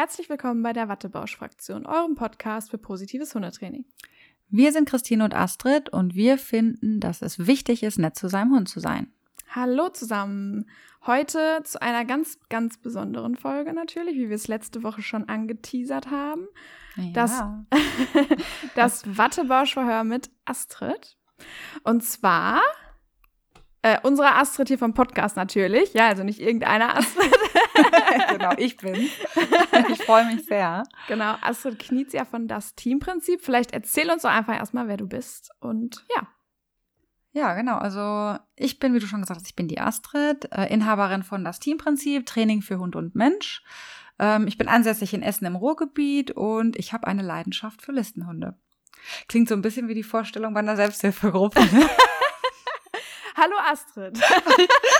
Herzlich willkommen bei der Wattebausch-Fraktion, eurem Podcast für positives Hundetraining. Wir sind Christine und Astrid und wir finden, dass es wichtig ist, nett zu seinem Hund zu sein. Hallo zusammen. Heute zu einer ganz, ganz besonderen Folge natürlich, wie wir es letzte Woche schon angeteasert haben. Ja. Das, das Wattebausch-Verhör mit Astrid. Und zwar äh, unsere Astrid hier vom Podcast natürlich. Ja, also nicht irgendeine Astrid. genau, ich bin. Ich freue mich sehr. Genau, Astrid Kniez ja von das Teamprinzip. Vielleicht erzähl uns doch einfach erstmal, wer du bist. Und ja. Ja, genau. Also ich bin, wie du schon gesagt hast, ich bin die Astrid, äh, Inhaberin von das Teamprinzip, Training für Hund und Mensch. Ähm, ich bin ansässig in Essen im Ruhrgebiet und ich habe eine Leidenschaft für Listenhunde. Klingt so ein bisschen wie die Vorstellung bei einer Selbsthilfegruppe. Hallo Astrid.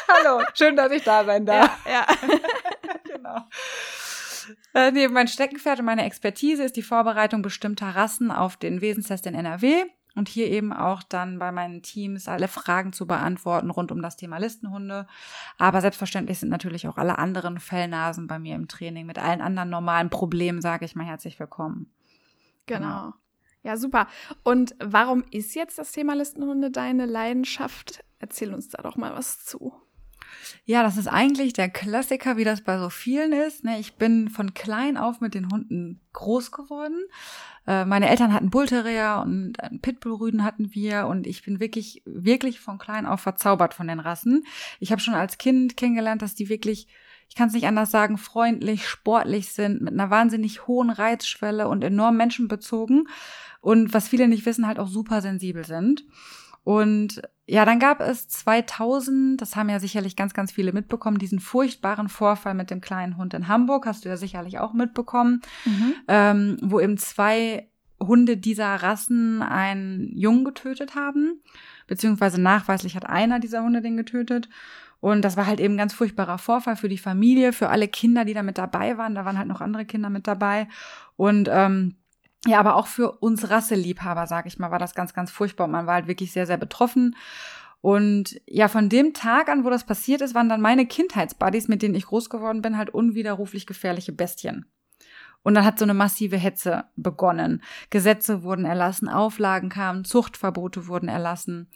Hallo, schön, dass ich da sein darf. Ja, ja. Genau. Äh, nee, mein Steckenpferd und meine Expertise ist die Vorbereitung bestimmter Rassen auf den Wesenstest in NRW und hier eben auch dann bei meinen Teams alle Fragen zu beantworten rund um das Thema Listenhunde. Aber selbstverständlich sind natürlich auch alle anderen Fellnasen bei mir im Training mit allen anderen normalen Problemen, sage ich mal herzlich willkommen. Genau. genau. Ja, super. Und warum ist jetzt das Thema Listenhunde deine Leidenschaft? Erzähl uns da doch mal was zu. Ja, das ist eigentlich der Klassiker, wie das bei so vielen ist. Ne? Ich bin von klein auf mit den Hunden groß geworden. Äh, meine Eltern hatten Bullterrier und Pitbullrüden hatten wir und ich bin wirklich, wirklich von klein auf verzaubert von den Rassen. Ich habe schon als Kind kennengelernt, dass die wirklich, ich kann es nicht anders sagen, freundlich, sportlich sind, mit einer wahnsinnig hohen Reizschwelle und enorm menschenbezogen und was viele nicht wissen, halt auch super sensibel sind. Und ja, dann gab es 2000, das haben ja sicherlich ganz, ganz viele mitbekommen, diesen furchtbaren Vorfall mit dem kleinen Hund in Hamburg, hast du ja sicherlich auch mitbekommen, mhm. ähm, wo eben zwei Hunde dieser Rassen einen Jungen getötet haben, beziehungsweise nachweislich hat einer dieser Hunde den getötet. Und das war halt eben ein ganz furchtbarer Vorfall für die Familie, für alle Kinder, die da mit dabei waren. Da waren halt noch andere Kinder mit dabei. Und ähm, ja, aber auch für uns Rasseliebhaber, sag ich mal, war das ganz, ganz furchtbar. Man war halt wirklich sehr, sehr betroffen. Und ja, von dem Tag an, wo das passiert ist, waren dann meine Kindheitsbuddies, mit denen ich groß geworden bin, halt unwiderruflich gefährliche Bestien. Und dann hat so eine massive Hetze begonnen. Gesetze wurden erlassen, Auflagen kamen, Zuchtverbote wurden erlassen.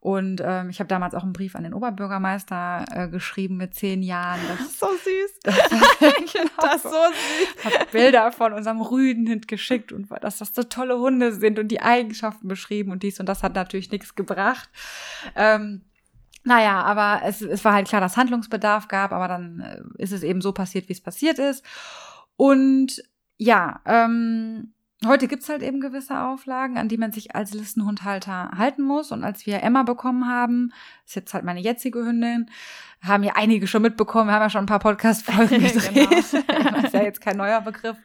Und ähm, ich habe damals auch einen Brief an den Oberbürgermeister äh, geschrieben mit zehn Jahren. Das, so süß. Das, genau, das ist so süß. Hab Bilder von unserem Rüdenhund geschickt und dass das so tolle Hunde sind und die Eigenschaften beschrieben und dies und das hat natürlich nichts gebracht. Ähm, naja, aber es, es war halt klar, dass Handlungsbedarf gab, aber dann äh, ist es eben so passiert, wie es passiert ist. Und ja, ähm, Heute gibt's halt eben gewisse Auflagen, an die man sich als Listenhundhalter halten muss. Und als wir Emma bekommen haben, ist jetzt halt meine jetzige Hündin, haben ja einige schon mitbekommen, wir haben ja schon ein paar Podcast-Folgen gedreht. genau. das ist ja jetzt kein neuer Begriff.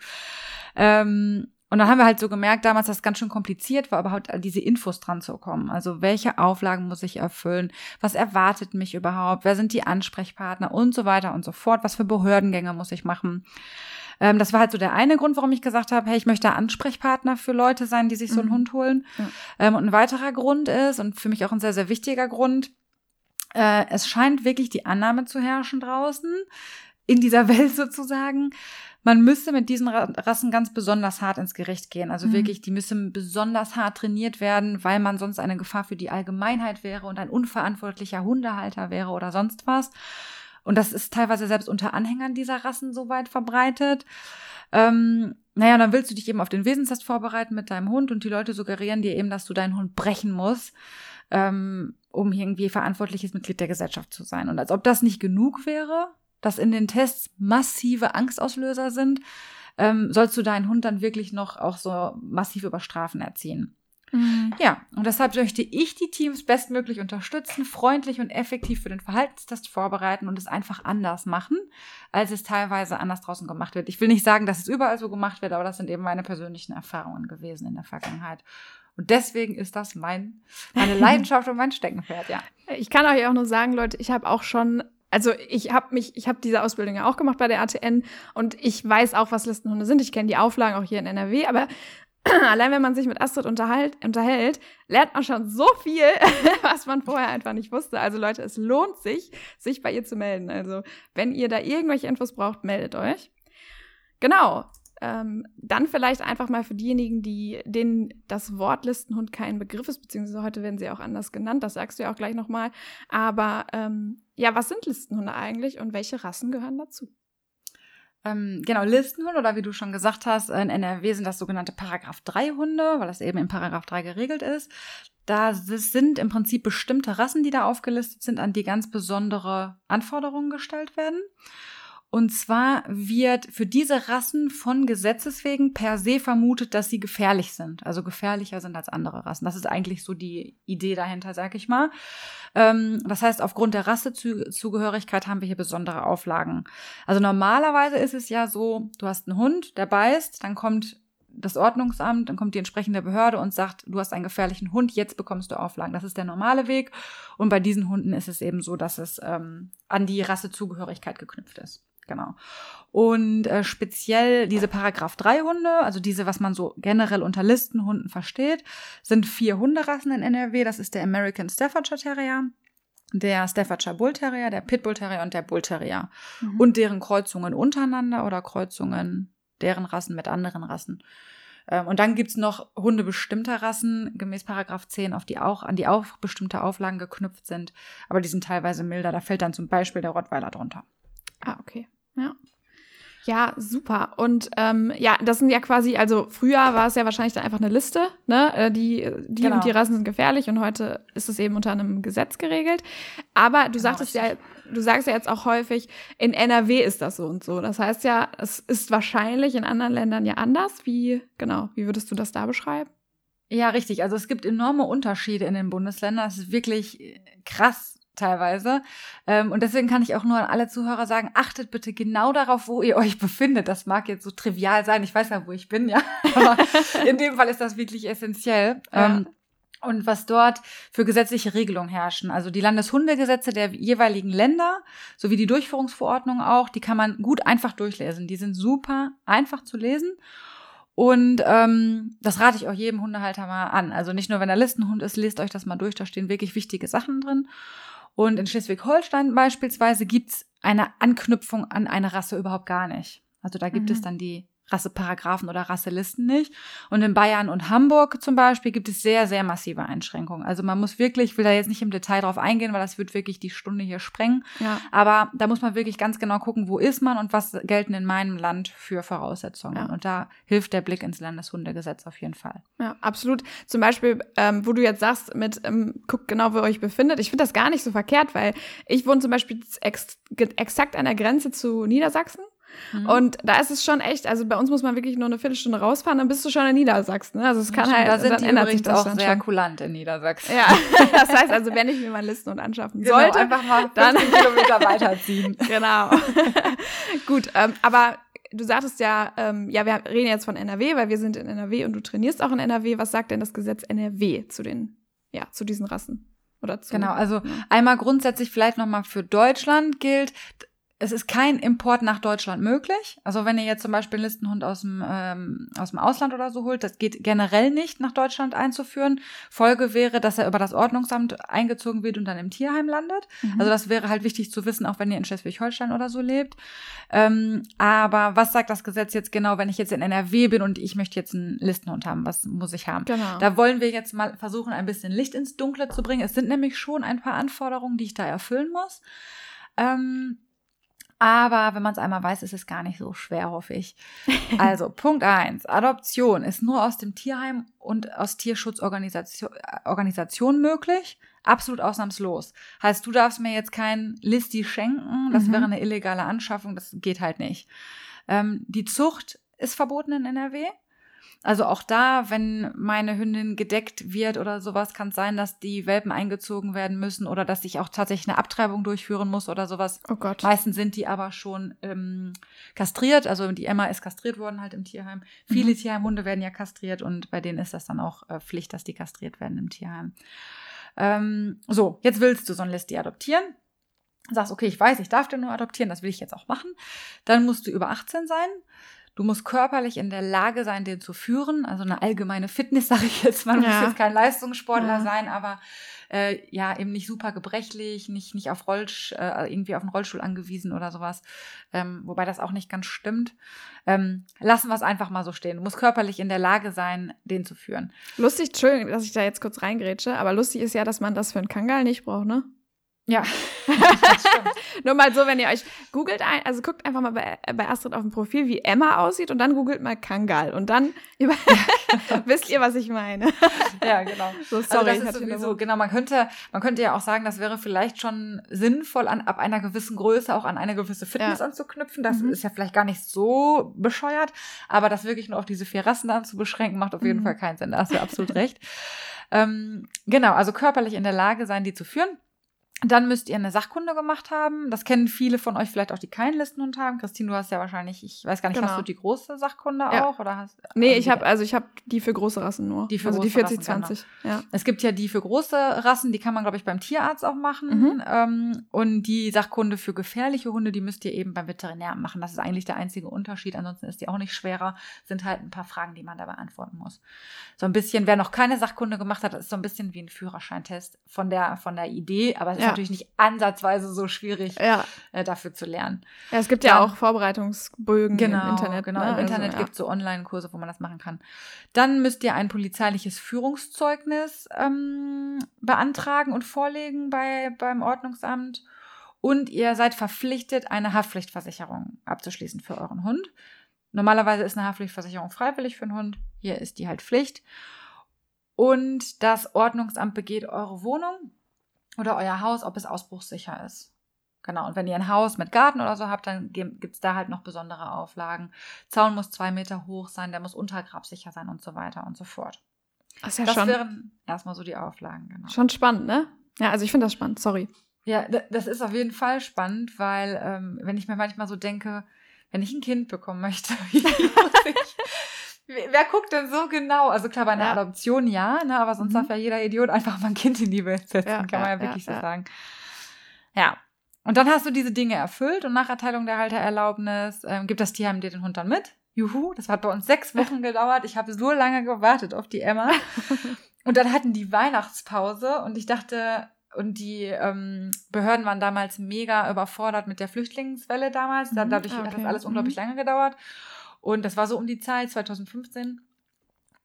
Ähm, und dann haben wir halt so gemerkt, damals, dass es ganz schön kompliziert war, überhaupt all diese Infos dran zu kommen. Also welche Auflagen muss ich erfüllen? Was erwartet mich überhaupt? Wer sind die Ansprechpartner? Und so weiter und so fort. Was für Behördengänge muss ich machen? Ähm, das war halt so der eine Grund, warum ich gesagt habe, hey, ich möchte Ansprechpartner für Leute sein, die sich so einen mhm. Hund holen. Ja. Ähm, und ein weiterer Grund ist, und für mich auch ein sehr, sehr wichtiger Grund, äh, es scheint wirklich die Annahme zu herrschen draußen, in dieser Welt sozusagen, man müsste mit diesen Rassen ganz besonders hart ins Gericht gehen. Also mhm. wirklich, die müssen besonders hart trainiert werden, weil man sonst eine Gefahr für die Allgemeinheit wäre und ein unverantwortlicher Hundehalter wäre oder sonst was. Und das ist teilweise selbst unter Anhängern dieser Rassen so weit verbreitet. Ähm, naja, dann willst du dich eben auf den Wesenstest vorbereiten mit deinem Hund und die Leute suggerieren dir eben, dass du deinen Hund brechen musst, ähm, um irgendwie verantwortliches Mitglied der Gesellschaft zu sein. Und als ob das nicht genug wäre, dass in den Tests massive Angstauslöser sind, ähm, sollst du deinen Hund dann wirklich noch auch so massiv über Strafen erziehen. Mhm. Ja, und deshalb möchte ich die Teams bestmöglich unterstützen, freundlich und effektiv für den Verhaltenstest vorbereiten und es einfach anders machen, als es teilweise anders draußen gemacht wird. Ich will nicht sagen, dass es überall so gemacht wird, aber das sind eben meine persönlichen Erfahrungen gewesen in der Vergangenheit. Und deswegen ist das mein, meine Leidenschaft und mein Steckenpferd, ja. Ich kann euch auch nur sagen, Leute, ich habe auch schon also ich habe mich, ich habe diese Ausbildung ja auch gemacht bei der ATN und ich weiß auch, was Listenhunde sind. Ich kenne die Auflagen auch hier in NRW, aber allein wenn man sich mit Astrid unterhält, lernt man schon so viel, was man vorher einfach nicht wusste. Also Leute, es lohnt sich, sich bei ihr zu melden. Also wenn ihr da irgendwelche Infos braucht, meldet euch. genau. Ähm, dann vielleicht einfach mal für diejenigen, die denen das Wort Listenhund kein Begriff ist, beziehungsweise heute werden sie auch anders genannt, das sagst du ja auch gleich nochmal. Aber ähm, ja, was sind Listenhunde eigentlich und welche Rassen gehören dazu? Ähm, genau, Listenhunde oder wie du schon gesagt hast, in NRW sind das sogenannte Paragraph 3 Hunde, weil das eben in Paragraph 3 geregelt ist. Da sind im Prinzip bestimmte Rassen, die da aufgelistet sind, an die ganz besondere Anforderungen gestellt werden. Und zwar wird für diese Rassen von Gesetzes wegen per se vermutet, dass sie gefährlich sind. Also gefährlicher sind als andere Rassen. Das ist eigentlich so die Idee dahinter, sag ich mal. Ähm, das heißt, aufgrund der Rassezugehörigkeit haben wir hier besondere Auflagen. Also normalerweise ist es ja so, du hast einen Hund, der beißt, dann kommt das Ordnungsamt, dann kommt die entsprechende Behörde und sagt, du hast einen gefährlichen Hund, jetzt bekommst du Auflagen. Das ist der normale Weg. Und bei diesen Hunden ist es eben so, dass es ähm, an die Rassezugehörigkeit geknüpft ist. Genau. Und äh, speziell diese Paragraph 3 Hunde, also diese, was man so generell unter Listenhunden versteht, sind vier Hunderassen in NRW. Das ist der American Staffordshire Terrier, der Staffordshire Bull Terrier, der Pitbull Terrier und der Bull Terrier. Mhm. Und deren Kreuzungen untereinander oder Kreuzungen deren Rassen mit anderen Rassen. Ähm, und dann gibt's noch Hunde bestimmter Rassen, gemäß Paragraph 10, auf die auch, an die auch bestimmte Auflagen geknüpft sind. Aber die sind teilweise milder. Da fällt dann zum Beispiel der Rottweiler drunter. Ah, okay. Ja. Ja, super. Und ähm, ja, das sind ja quasi, also früher war es ja wahrscheinlich dann einfach eine Liste, ne? Äh, die, die genau. und die Rassen sind gefährlich und heute ist es eben unter einem Gesetz geregelt. Aber du genau, sagtest ja, du sagst ja jetzt auch häufig, in NRW ist das so und so. Das heißt ja, es ist wahrscheinlich in anderen Ländern ja anders. Wie, genau, wie würdest du das da beschreiben? Ja, richtig. Also es gibt enorme Unterschiede in den Bundesländern. Es ist wirklich krass, teilweise. Ähm, und deswegen kann ich auch nur an alle Zuhörer sagen, achtet bitte genau darauf, wo ihr euch befindet. Das mag jetzt so trivial sein, ich weiß ja, wo ich bin, ja. Aber in dem Fall ist das wirklich essentiell. Ja. Ähm, und was dort für gesetzliche Regelungen herrschen. Also die Landeshundegesetze der jeweiligen Länder sowie die Durchführungsverordnung auch, die kann man gut einfach durchlesen. Die sind super einfach zu lesen. Und ähm, das rate ich auch jedem Hundehalter mal an. Also nicht nur, wenn er Listenhund ist, lest euch das mal durch, da stehen wirklich wichtige Sachen drin. Und in Schleswig-Holstein beispielsweise gibt's eine Anknüpfung an eine Rasse überhaupt gar nicht. Also da gibt mhm. es dann die Rasseparagraphen oder Rasselisten nicht. Und in Bayern und Hamburg zum Beispiel gibt es sehr, sehr massive Einschränkungen. Also man muss wirklich, ich will da jetzt nicht im Detail drauf eingehen, weil das wird wirklich die Stunde hier sprengen. Ja. Aber da muss man wirklich ganz genau gucken, wo ist man und was gelten in meinem Land für Voraussetzungen. Ja. Und da hilft der Blick ins Landeshundegesetz auf jeden Fall. Ja, absolut. Zum Beispiel, ähm, wo du jetzt sagst, mit ähm, guckt genau, wo ihr euch befindet. Ich finde das gar nicht so verkehrt, weil ich wohne zum Beispiel ex exakt an der Grenze zu Niedersachsen. Mhm. Und da ist es schon echt, also bei uns muss man wirklich nur eine Viertelstunde rausfahren, dann bist du schon in Niedersachsen. Ne? Also es kann halt, da sind dann die ändert sich das auch sehr schon. kulant in Niedersachsen. Ja, das heißt also, wenn ich mir mal Listen und anschaffen genau, sollte, einfach mal dann Kilometer weiterziehen. genau. Gut, ähm, aber du sagtest ja, ähm, ja, wir reden jetzt von NRW, weil wir sind in NRW und du trainierst auch in NRW. Was sagt denn das Gesetz NRW zu den, ja, zu diesen Rassen? Oder zu, genau, also ja. einmal grundsätzlich vielleicht nochmal für Deutschland gilt, es ist kein Import nach Deutschland möglich. Also wenn ihr jetzt zum Beispiel einen Listenhund aus dem, ähm, aus dem Ausland oder so holt, das geht generell nicht nach Deutschland einzuführen. Folge wäre, dass er über das Ordnungsamt eingezogen wird und dann im Tierheim landet. Mhm. Also das wäre halt wichtig zu wissen, auch wenn ihr in Schleswig-Holstein oder so lebt. Ähm, aber was sagt das Gesetz jetzt genau, wenn ich jetzt in NRW bin und ich möchte jetzt einen Listenhund haben? Was muss ich haben? Genau. Da wollen wir jetzt mal versuchen, ein bisschen Licht ins Dunkle zu bringen. Es sind nämlich schon ein paar Anforderungen, die ich da erfüllen muss. Ähm, aber wenn man es einmal weiß, ist es gar nicht so schwer, hoffe ich. Also, Punkt eins: Adoption ist nur aus dem Tierheim und aus Tierschutzorganisationen möglich. Absolut ausnahmslos. Heißt, du darfst mir jetzt kein Listi schenken. Das mhm. wäre eine illegale Anschaffung. Das geht halt nicht. Ähm, die Zucht ist verboten in NRW. Also auch da, wenn meine Hündin gedeckt wird oder sowas, kann es sein, dass die Welpen eingezogen werden müssen oder dass ich auch tatsächlich eine Abtreibung durchführen muss oder sowas. Oh Gott. Meistens sind die aber schon ähm, kastriert. Also die Emma ist kastriert worden halt im Tierheim. Mhm. Viele Tierheimhunde werden ja kastriert und bei denen ist das dann auch äh, Pflicht, dass die kastriert werden im Tierheim. Ähm, so, jetzt willst du so ein Listi adoptieren sagst, okay, ich weiß, ich darf den nur adoptieren, das will ich jetzt auch machen, dann musst du über 18 sein. Du musst körperlich in der Lage sein, den zu führen. Also eine allgemeine Fitness, sage ich jetzt. Man ja. muss jetzt kein Leistungssportler ja. sein, aber äh, ja, eben nicht super gebrechlich, nicht, nicht auf Rollsch, äh, irgendwie auf einen Rollstuhl angewiesen oder sowas. Ähm, wobei das auch nicht ganz stimmt. Ähm, lassen wir es einfach mal so stehen. Du musst körperlich in der Lage sein, den zu führen. Lustig, Entschuldigung, dass ich da jetzt kurz reingrätsche, aber lustig ist ja, dass man das für einen Kangal nicht braucht, ne? Ja. Nur mal so, wenn ihr euch googelt ein, also guckt einfach mal bei, bei Astrid auf dem Profil, wie Emma aussieht und dann googelt mal Kangal und dann über, wisst ihr, was ich meine. ja, genau. So, also sorry. Also das ist sowieso, genau, man könnte, man könnte ja auch sagen, das wäre vielleicht schon sinnvoll, an, ab einer gewissen Größe auch an eine gewisse Fitness ja. anzuknüpfen. Das mhm. ist ja vielleicht gar nicht so bescheuert, aber das wirklich nur auf diese vier Rassen dann zu beschränken, macht auf jeden mhm. Fall keinen Sinn. Da hast du absolut recht. Ähm, genau, also körperlich in der Lage sein, die zu führen. Dann müsst ihr eine Sachkunde gemacht haben. Das kennen viele von euch vielleicht auch, die keinen Listenhund haben. Christine, du hast ja wahrscheinlich, ich weiß gar nicht, genau. hast du die große Sachkunde ja. auch? Oder hast, nee, also ich habe also ich habe die für große Rassen nur. Die für also große die 40, Rassen, 20. Genau. Ja. Es gibt ja die für große Rassen, die kann man, glaube ich, beim Tierarzt auch machen. Mhm. Ähm, und die Sachkunde für gefährliche Hunde, die müsst ihr eben beim Veterinär machen. Das ist eigentlich der einzige Unterschied. Ansonsten ist die auch nicht schwerer. Sind halt ein paar Fragen, die man da beantworten muss. So ein bisschen, wer noch keine Sachkunde gemacht hat, ist so ein bisschen wie ein Führerscheintest von der, von der Idee, aber es ist ja. Natürlich nicht ansatz ansatzweise so schwierig ja. äh, dafür zu lernen. Ja, es gibt ja, ja auch Vorbereitungsbögen genau, im Internet. Genau, ne? im also, Internet ja. gibt es so Online-Kurse, wo man das machen kann. Dann müsst ihr ein polizeiliches Führungszeugnis ähm, beantragen und vorlegen bei, beim Ordnungsamt. Und ihr seid verpflichtet, eine Haftpflichtversicherung abzuschließen für euren Hund. Normalerweise ist eine Haftpflichtversicherung freiwillig für einen Hund. Hier ist die halt Pflicht. Und das Ordnungsamt begeht eure Wohnung oder euer Haus, ob es ausbruchssicher ist. Genau, und wenn ihr ein Haus mit Garten oder so habt, dann gibt es da halt noch besondere Auflagen. Zaun muss zwei Meter hoch sein, der muss untergrabsicher sein und so weiter und so fort. Das, ist ja das schon, wären erstmal so die Auflagen, genau. Schon spannend, ne? Ja, also ich finde das spannend, sorry. Ja, das ist auf jeden Fall spannend, weil ähm, wenn ich mir manchmal so denke, wenn ich ein Kind bekommen möchte, wie muss ich, Wer guckt denn so genau? Also klar, bei einer ja. Adoption ja, ne, aber sonst mhm. darf ja jeder Idiot einfach mal ein Kind in die Welt setzen, ja, kann man ja, wirklich so sagen. Ja. Und dann hast du diese Dinge erfüllt und nach Erteilung der Haltererlaubnis ähm, gibt das Tierheim dir den Hund dann mit. Juhu, das hat bei uns sechs Wochen gedauert. Ich habe so lange gewartet auf die Emma. Und dann hatten die Weihnachtspause und ich dachte, und die ähm, Behörden waren damals mega überfordert mit der Flüchtlingswelle damals. Mhm, Dadurch okay. hat das alles unglaublich mhm. lange gedauert. Und das war so um die Zeit, 2015.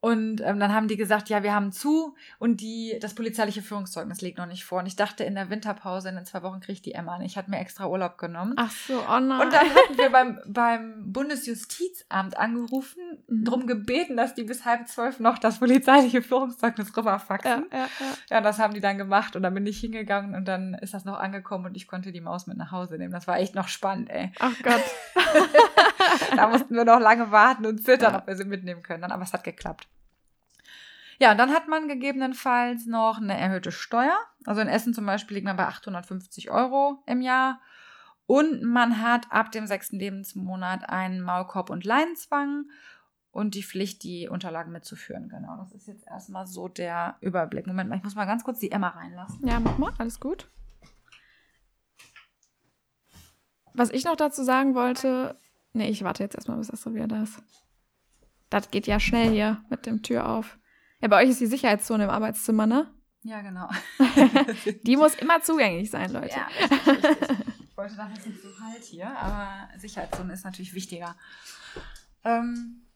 Und ähm, dann haben die gesagt, ja, wir haben zu und die, das polizeiliche Führungszeugnis liegt noch nicht vor. Und ich dachte, in der Winterpause in den zwei Wochen kriegt die Emma. Ich hatte mir extra Urlaub genommen. Ach so, oh nein. Und dann hatten wir beim, beim Bundesjustizamt angerufen, mhm. darum gebeten, dass die bis halb zwölf noch das polizeiliche Führungszeugnis rüberfaxen. Ja, ja, ja. ja, und das haben die dann gemacht. Und dann bin ich hingegangen und dann ist das noch angekommen und ich konnte die Maus mit nach Hause nehmen. Das war echt noch spannend, ey. Ach Gott. da mussten wir noch lange warten und zittern, ja. ob wir sie mitnehmen können. Aber es hat geklappt. Ja, und dann hat man gegebenenfalls noch eine erhöhte Steuer. Also in Essen zum Beispiel liegt man bei 850 Euro im Jahr. Und man hat ab dem sechsten Lebensmonat einen Maulkorb- und Leinenzwang und die Pflicht, die Unterlagen mitzuführen. Genau, das ist jetzt erstmal so der Überblick. Moment mal, ich muss mal ganz kurz die Emma reinlassen. Ja, mach mal, alles gut. Was ich noch dazu sagen wollte, nee, ich warte jetzt erstmal, bis Astrid wieder da ist. Das geht ja schnell hier mit dem Tür auf. Ja, bei euch ist die Sicherheitszone im Arbeitszimmer, ne? Ja, genau. die muss immer zugänglich sein, Leute. Ja, richtig, richtig. Ich wollte das jetzt nicht so halt hier, aber Sicherheitszone ist natürlich wichtiger. Ähm,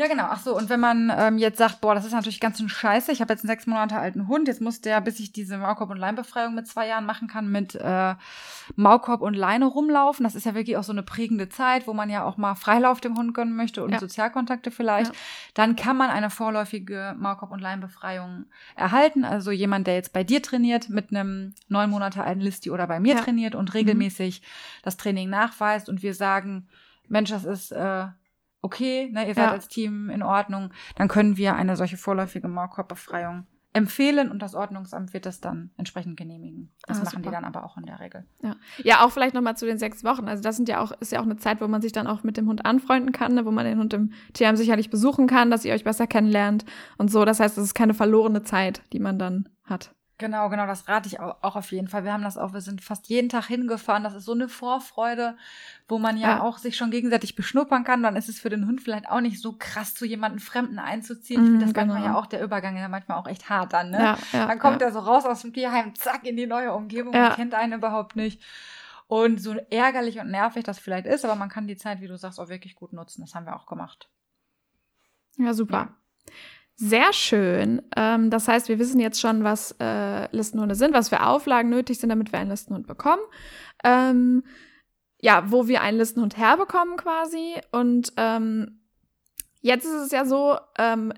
ja, genau. Ach so, und wenn man ähm, jetzt sagt, boah, das ist natürlich ganz schön scheiße, ich habe jetzt einen sechs Monate alten Hund, jetzt muss der, bis ich diese Maulkorb- und Leinbefreiung mit zwei Jahren machen kann, mit äh, Maulkorb und Leine rumlaufen. Das ist ja wirklich auch so eine prägende Zeit, wo man ja auch mal Freilauf dem Hund gönnen möchte und ja. Sozialkontakte vielleicht. Ja. Dann kann man eine vorläufige Maulkorb- und Leinbefreiung erhalten. Also jemand, der jetzt bei dir trainiert, mit einem neun Monate alten Listi oder bei mir ja. trainiert und regelmäßig mhm. das Training nachweist und wir sagen, Mensch, das ist äh, okay, ne, ihr seid ja. als Team in Ordnung, dann können wir eine solche vorläufige Maulkorbbefreiung empfehlen und das Ordnungsamt wird das dann entsprechend genehmigen. Das ah, machen super. die dann aber auch in der Regel. Ja, ja auch vielleicht nochmal zu den sechs Wochen. Also das sind ja auch, ist ja auch eine Zeit, wo man sich dann auch mit dem Hund anfreunden kann, ne, wo man den Hund im Tierheim sicherlich besuchen kann, dass ihr euch besser kennenlernt und so. Das heißt, es ist keine verlorene Zeit, die man dann hat. Genau, genau, das rate ich auch, auch, auf jeden Fall. Wir haben das auch, wir sind fast jeden Tag hingefahren. Das ist so eine Vorfreude, wo man ja, ja. auch sich schon gegenseitig beschnuppern kann. Dann ist es für den Hund vielleicht auch nicht so krass, zu jemandem Fremden einzuziehen. Mm, ich finde das genau. manchmal ja auch, der Übergang ist ja manchmal auch echt hart dann, ne? Ja, ja, dann kommt er so raus aus dem Tierheim, zack, in die neue Umgebung und kennt einen überhaupt nicht. Und so ärgerlich und nervig das vielleicht ist, aber man kann die Zeit, wie du sagst, auch wirklich gut nutzen. Das haben wir auch gemacht. Ja, super. Sehr schön. Ähm, das heißt, wir wissen jetzt schon, was äh, Listenhunde sind, was für Auflagen nötig sind, damit wir einen Listenhund bekommen. Ähm, ja, wo wir einen Listenhund herbekommen quasi. Und ähm, jetzt ist es ja so, ähm,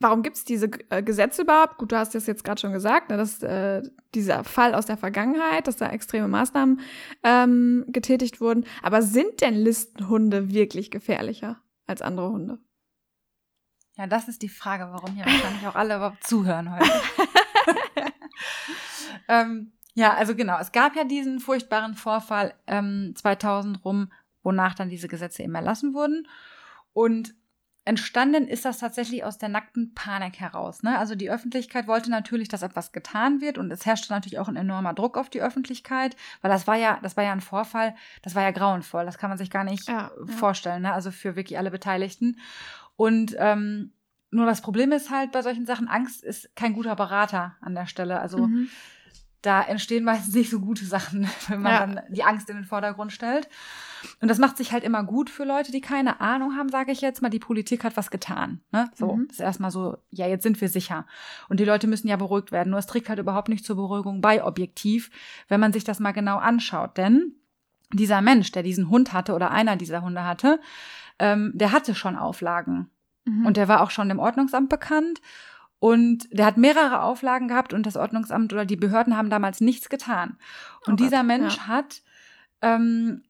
warum gibt es diese äh, Gesetze überhaupt? Gut, du hast das jetzt gerade schon gesagt, ne, dass äh, dieser Fall aus der Vergangenheit, dass da extreme Maßnahmen ähm, getätigt wurden. Aber sind denn Listenhunde wirklich gefährlicher als andere Hunde? Ja, das ist die Frage, warum hier wahrscheinlich auch alle überhaupt zuhören heute. ähm, ja, also genau, es gab ja diesen furchtbaren Vorfall ähm, 2000 rum, wonach dann diese Gesetze eben erlassen wurden. Und entstanden ist das tatsächlich aus der nackten Panik heraus. Ne? Also die Öffentlichkeit wollte natürlich, dass etwas getan wird und es herrschte natürlich auch ein enormer Druck auf die Öffentlichkeit, weil das war ja, das war ja ein Vorfall, das war ja grauenvoll, das kann man sich gar nicht ja, vorstellen, ne? also für wirklich alle Beteiligten. Und ähm, nur das Problem ist halt bei solchen Sachen, Angst ist kein guter Berater an der Stelle. Also mhm. da entstehen meistens nicht so gute Sachen, wenn man ja. dann die Angst in den Vordergrund stellt. Und das macht sich halt immer gut für Leute, die keine Ahnung haben, sage ich jetzt mal. Die Politik hat was getan. Ne? So, mhm. das ist erstmal so, ja, jetzt sind wir sicher. Und die Leute müssen ja beruhigt werden. Nur es trägt halt überhaupt nicht zur Beruhigung bei, objektiv, wenn man sich das mal genau anschaut. Denn dieser Mensch, der diesen Hund hatte oder einer dieser Hunde hatte, ähm, der hatte schon Auflagen. Mhm. Und der war auch schon dem Ordnungsamt bekannt. Und der hat mehrere Auflagen gehabt und das Ordnungsamt oder die Behörden haben damals nichts getan. Und oh dieser Gott, Mensch ja. hat ähm,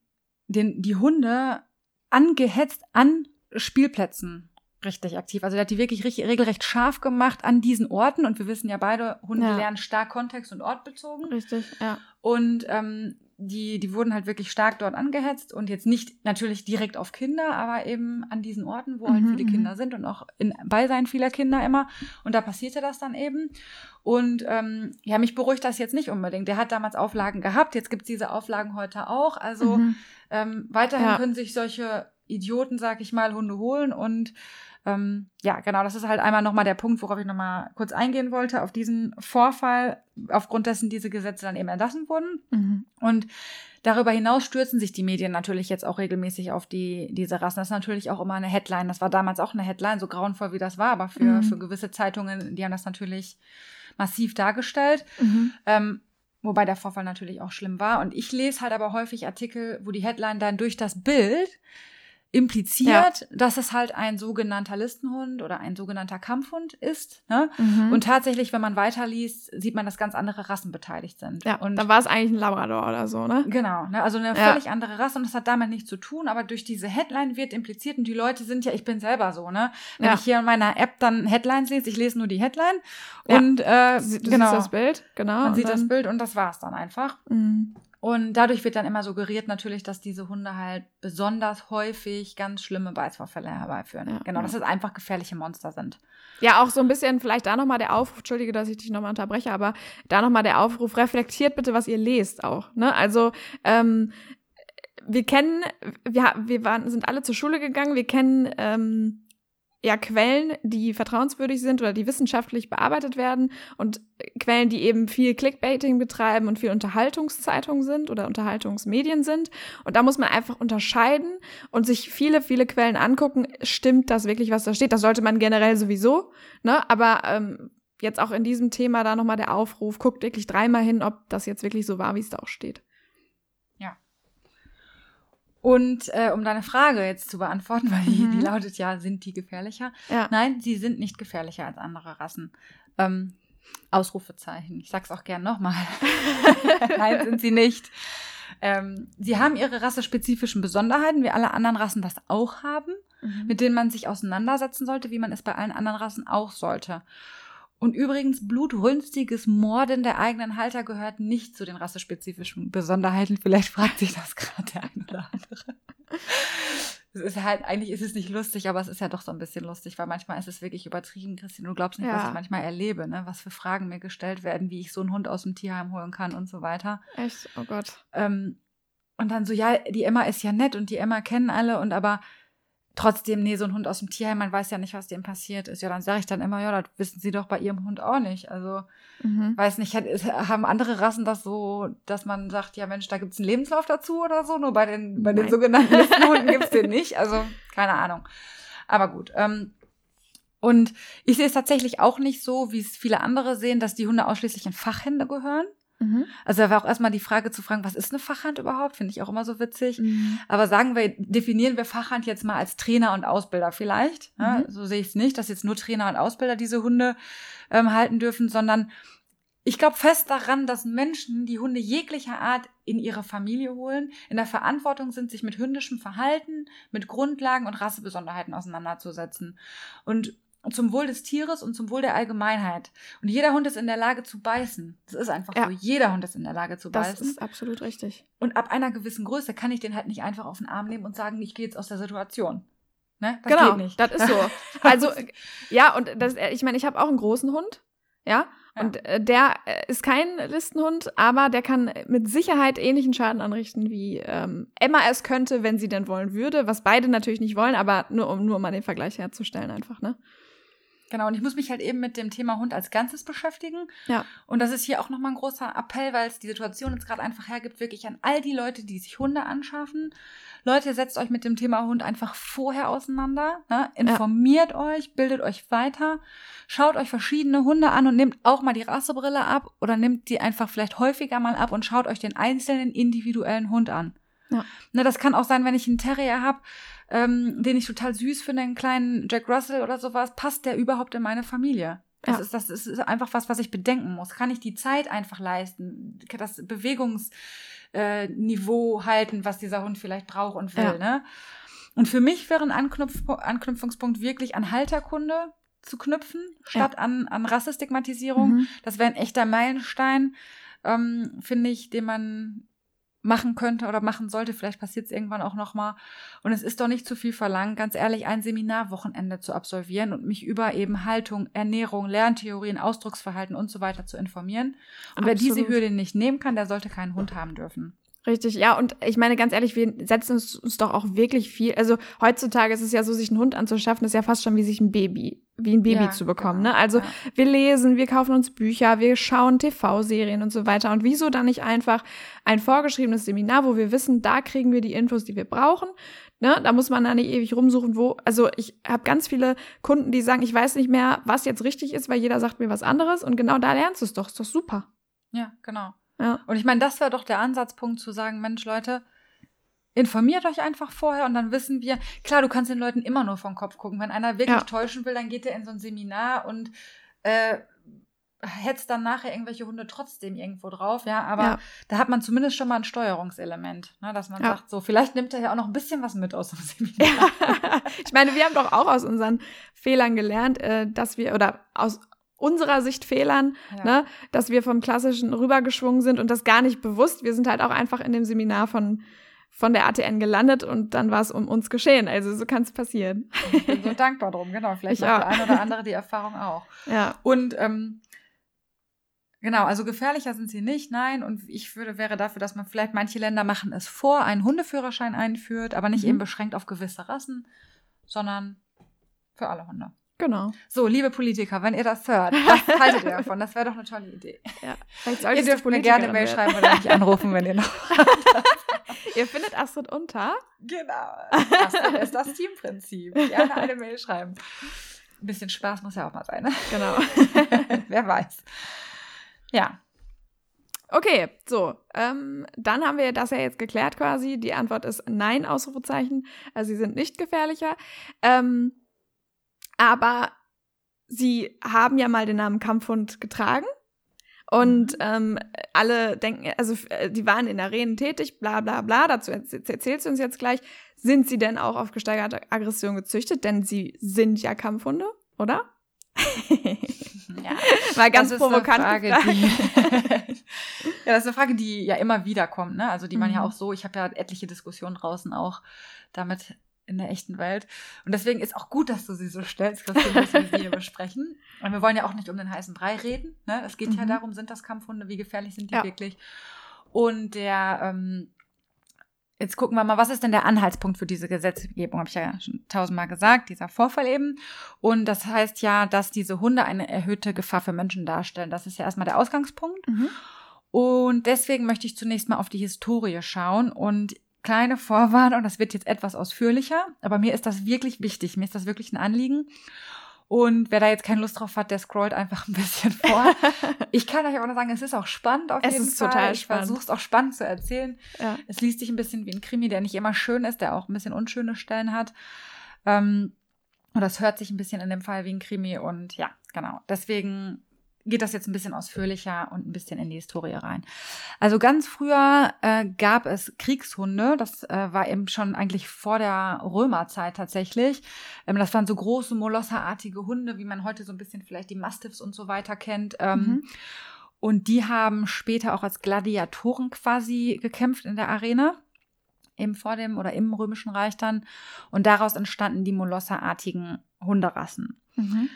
den, die Hunde angehetzt an Spielplätzen richtig aktiv. Also der hat die wirklich richtig, regelrecht scharf gemacht an diesen Orten. Und wir wissen ja beide, Hunde ja. lernen stark kontext- und ortbezogen. Richtig, ja. Und ähm, die, die wurden halt wirklich stark dort angehetzt und jetzt nicht natürlich direkt auf Kinder, aber eben an diesen Orten, wo halt mhm, viele mhm. Kinder sind und auch in Beisein vieler Kinder immer. Und da passierte das dann eben. Und ähm, ja, mich beruhigt das jetzt nicht unbedingt. Der hat damals Auflagen gehabt, jetzt gibt's diese Auflagen heute auch. Also mhm. ähm, weiterhin ja. können sich solche Idioten, sag ich mal, Hunde holen und ähm, ja, genau, das ist halt einmal nochmal der Punkt, worauf ich nochmal kurz eingehen wollte, auf diesen Vorfall, aufgrund dessen diese Gesetze dann eben erlassen wurden. Mhm. Und darüber hinaus stürzen sich die Medien natürlich jetzt auch regelmäßig auf die, diese Rassen. Das ist natürlich auch immer eine Headline. Das war damals auch eine Headline, so grauenvoll wie das war, aber für, mhm. für gewisse Zeitungen, die haben das natürlich massiv dargestellt. Mhm. Ähm, Wobei der Vorfall natürlich auch schlimm war. Und ich lese halt aber häufig Artikel, wo die Headline dann durch das Bild impliziert, ja. dass es halt ein sogenannter Listenhund oder ein sogenannter Kampfhund ist. Ne? Mhm. Und tatsächlich, wenn man weiterliest, sieht man, dass ganz andere Rassen beteiligt sind. Ja, und dann war es eigentlich ein Labrador oder so, ne? Genau, ne? also eine ja. völlig andere Rasse und das hat damit nichts zu tun, aber durch diese Headline wird impliziert und die Leute sind ja, ich bin selber so, ne? Wenn ja. ich hier in meiner App dann Headlines lese, ich lese nur die Headline und äh, du genau. siehst das Bild, genau. Man sieht das Bild und das war's dann einfach. Mhm. Und dadurch wird dann immer suggeriert natürlich, dass diese Hunde halt besonders häufig ganz schlimme Beißvorfälle herbeiführen. Ja, genau, ja. dass es einfach gefährliche Monster sind. Ja, auch so ein bisschen vielleicht da nochmal der Aufruf, entschuldige, dass ich dich nochmal unterbreche, aber da nochmal der Aufruf, reflektiert bitte, was ihr lest auch. Ne? Also ähm, wir kennen, wir, wir waren, sind alle zur Schule gegangen, wir kennen ähm, ja Quellen, die vertrauenswürdig sind oder die wissenschaftlich bearbeitet werden und Quellen, die eben viel Clickbaiting betreiben und viel Unterhaltungszeitungen sind oder Unterhaltungsmedien sind. Und da muss man einfach unterscheiden und sich viele, viele Quellen angucken. Stimmt das wirklich, was da steht? Das sollte man generell sowieso. Ne? Aber ähm, jetzt auch in diesem Thema da nochmal der Aufruf, guckt wirklich dreimal hin, ob das jetzt wirklich so war, wie es da auch steht. Und äh, um deine Frage jetzt zu beantworten, weil die, mhm. die lautet ja, sind die gefährlicher? Ja. Nein, sie sind nicht gefährlicher als andere Rassen. Ähm, Ausrufezeichen. Ich sag's auch gern nochmal. Nein, sind sie nicht. Ähm, sie haben ihre rassespezifischen Besonderheiten, wie alle anderen Rassen das auch haben, mhm. mit denen man sich auseinandersetzen sollte, wie man es bei allen anderen Rassen auch sollte. Und übrigens, blutrünstiges Morden der eigenen Halter gehört nicht zu den rassespezifischen Besonderheiten. Vielleicht fragt sich das gerade der ein oder andere. es ist halt, eigentlich ist es nicht lustig, aber es ist ja doch so ein bisschen lustig, weil manchmal ist es wirklich übertrieben, Christine. Du glaubst nicht, ja. was ich manchmal erlebe, ne? Was für Fragen mir gestellt werden, wie ich so einen Hund aus dem Tierheim holen kann und so weiter. Echt? Oh Gott. Ähm, und dann so, ja, die Emma ist ja nett und die Emma kennen alle und aber trotzdem, nee, so ein Hund aus dem Tierheim, man weiß ja nicht, was dem passiert ist. Ja, dann sage ich dann immer, ja, das wissen sie doch bei ihrem Hund auch nicht. Also, mhm. weiß nicht, haben andere Rassen das so, dass man sagt, ja Mensch, da gibt's einen Lebenslauf dazu oder so, nur bei den, bei den sogenannten Listenhunden gibt's den nicht. Also, keine Ahnung. Aber gut. Ähm, und ich sehe es tatsächlich auch nicht so, wie es viele andere sehen, dass die Hunde ausschließlich in Fachhände gehören. Mhm. Also da war auch erstmal die Frage zu fragen, was ist eine Fachhand überhaupt? Finde ich auch immer so witzig. Mhm. Aber sagen wir, definieren wir Fachhand jetzt mal als Trainer und Ausbilder vielleicht. Ja, mhm. so sehe ich es nicht, dass jetzt nur Trainer und Ausbilder diese Hunde ähm, halten dürfen, sondern ich glaube fest daran, dass Menschen die Hunde jeglicher Art in ihre Familie holen, in der Verantwortung sind, sich mit hündischem Verhalten, mit Grundlagen und Rassebesonderheiten auseinanderzusetzen. Und zum Wohl des Tieres und zum Wohl der Allgemeinheit. Und jeder Hund ist in der Lage zu beißen. Das ist einfach ja. so. Jeder Hund ist in der Lage zu beißen. Das ist absolut richtig. Und ab einer gewissen Größe kann ich den halt nicht einfach auf den Arm nehmen und sagen, ich gehe jetzt aus der Situation. Ne? Das genau, geht nicht. das ist so. Also, ja, und das, ich meine, ich habe auch einen großen Hund. Ja, ja. Und äh, der äh, ist kein Listenhund, aber der kann mit Sicherheit ähnlichen Schaden anrichten, wie ähm, Emma es könnte, wenn sie denn wollen würde, was beide natürlich nicht wollen, aber nur um nur mal den Vergleich herzustellen einfach, ne? Genau, und ich muss mich halt eben mit dem Thema Hund als Ganzes beschäftigen. Ja. Und das ist hier auch nochmal ein großer Appell, weil es die Situation jetzt gerade einfach hergibt, wirklich an all die Leute, die sich Hunde anschaffen. Leute, setzt euch mit dem Thema Hund einfach vorher auseinander. Ne? Informiert ja. euch, bildet euch weiter, schaut euch verschiedene Hunde an und nehmt auch mal die Rassebrille ab oder nehmt die einfach vielleicht häufiger mal ab und schaut euch den einzelnen individuellen Hund an. Ja. Ne, das kann auch sein, wenn ich einen Terrier habe ähm, den ich total süß finde, einen kleinen Jack Russell oder sowas, passt der überhaupt in meine Familie? Das, ja. ist, das ist einfach was, was ich bedenken muss. Kann ich die Zeit einfach leisten? Das Bewegungsniveau äh, halten, was dieser Hund vielleicht braucht und will, ja. ne? Und für mich wäre ein Anknüpf Anknüpfungspunkt wirklich an Halterkunde zu knüpfen, statt ja. an, an Rassestigmatisierung. Mhm. Das wäre ein echter Meilenstein, ähm, finde ich, den man machen könnte oder machen sollte. Vielleicht passiert es irgendwann auch nochmal. Und es ist doch nicht zu viel verlangt, ganz ehrlich, ein Seminarwochenende zu absolvieren und mich über eben Haltung, Ernährung, Lerntheorien, Ausdrucksverhalten und so weiter zu informieren. Und Absolut. wer diese Hürde nicht nehmen kann, der sollte keinen Hund haben dürfen. Richtig, ja, und ich meine ganz ehrlich, wir setzen uns, uns doch auch wirklich viel. Also heutzutage ist es ja so, sich einen Hund anzuschaffen, ist ja fast schon wie sich ein Baby, wie ein Baby ja, zu bekommen. Genau, ne? Also ja. wir lesen, wir kaufen uns Bücher, wir schauen TV-Serien und so weiter. Und wieso dann nicht einfach ein vorgeschriebenes Seminar, wo wir wissen, da kriegen wir die Infos, die wir brauchen. Ne? Da muss man dann nicht ewig rumsuchen, wo. Also ich habe ganz viele Kunden, die sagen, ich weiß nicht mehr, was jetzt richtig ist, weil jeder sagt mir was anderes. Und genau da lernst du es doch. Ist doch super. Ja, genau. Ja. Und ich meine, das wäre doch der Ansatzpunkt zu sagen, Mensch, Leute, informiert euch einfach vorher und dann wissen wir, klar, du kannst den Leuten immer nur vom Kopf gucken. Wenn einer wirklich ja. täuschen will, dann geht er in so ein Seminar und äh, hetzt dann nachher irgendwelche Hunde trotzdem irgendwo drauf, ja, aber ja. da hat man zumindest schon mal ein Steuerungselement, ne, dass man ja. sagt, so, vielleicht nimmt er ja auch noch ein bisschen was mit aus dem Seminar. ich meine, wir haben doch auch aus unseren Fehlern gelernt, äh, dass wir, oder aus unserer Sicht Fehlern, ja. ne, dass wir vom Klassischen rübergeschwungen sind und das gar nicht bewusst. Wir sind halt auch einfach in dem Seminar von von der ATN gelandet und dann war es um uns geschehen. Also so kann es passieren. Ich bin so dankbar drum, genau. Vielleicht macht der eine oder andere die Erfahrung auch. Ja. Und ähm, genau, also gefährlicher sind sie nicht, nein. Und ich würde, wäre dafür, dass man vielleicht manche Länder machen es vor, einen Hundeführerschein einführt, aber nicht mhm. eben beschränkt auf gewisse Rassen, sondern für alle Hunde. Genau. So, liebe Politiker, wenn ihr das hört, was haltet ihr davon? Das wäre doch eine tolle Idee. Ja, ihr dürft mir gerne Mail schreiben oder mich anrufen, wenn ihr noch. ihr findet Astrid unter? Genau. Astrid ist das Teamprinzip. Gerne eine Mail schreiben. Ein bisschen Spaß muss ja auch mal sein. Ne? Genau. Wer weiß. Ja. Okay, so. Ähm, dann haben wir das ja jetzt geklärt quasi. Die Antwort ist Nein, Ausrufezeichen. Also sie sind nicht gefährlicher. Ähm, aber sie haben ja mal den Namen Kampfhund getragen. Und mhm. ähm, alle denken, also äh, die waren in Arenen tätig, bla bla bla, dazu erzählst du uns jetzt gleich. Sind sie denn auch auf gesteigerte Aggression gezüchtet? Denn sie sind ja Kampfhunde, oder? ja, mal ganz das provokant. Frage, die, ja, das ist eine Frage, die ja immer wieder kommt, ne? Also die man ja mhm. auch so, ich habe ja etliche Diskussionen draußen auch damit in der echten Welt. Und deswegen ist auch gut, dass du sie so stellst, Christine, dass wir sie hier besprechen. Und wir wollen ja auch nicht um den heißen Brei reden. Ne? Es geht mhm. ja darum, sind das Kampfhunde, wie gefährlich sind die ja. wirklich? Und der, ähm, jetzt gucken wir mal, was ist denn der Anhaltspunkt für diese Gesetzgebung? Habe ich ja schon tausendmal gesagt, dieser Vorfall eben. Und das heißt ja, dass diese Hunde eine erhöhte Gefahr für Menschen darstellen. Das ist ja erstmal der Ausgangspunkt. Mhm. Und deswegen möchte ich zunächst mal auf die Historie schauen und kleine Vorwarnung, das wird jetzt etwas ausführlicher, aber mir ist das wirklich wichtig, mir ist das wirklich ein Anliegen. Und wer da jetzt keine Lust drauf hat, der scrollt einfach ein bisschen vor. ich kann euch aber nur sagen, es ist auch spannend auf es jeden Fall. Es ist total ich spannend. Ich versuche es auch spannend zu erzählen. Ja. Es liest sich ein bisschen wie ein Krimi, der nicht immer schön ist, der auch ein bisschen unschöne Stellen hat. Ähm, und das hört sich ein bisschen in dem Fall wie ein Krimi. Und ja, genau. Deswegen geht das jetzt ein bisschen ausführlicher und ein bisschen in die Historie rein. Also ganz früher äh, gab es Kriegshunde, das äh, war eben schon eigentlich vor der Römerzeit tatsächlich. Ähm, das waren so große Molosserartige Hunde, wie man heute so ein bisschen vielleicht die Mastiffs und so weiter kennt. Ähm, mhm. Und die haben später auch als Gladiatoren quasi gekämpft in der Arena eben vor dem oder im Römischen Reich dann. Und daraus entstanden die Molosserartigen Hunderassen. Mhm.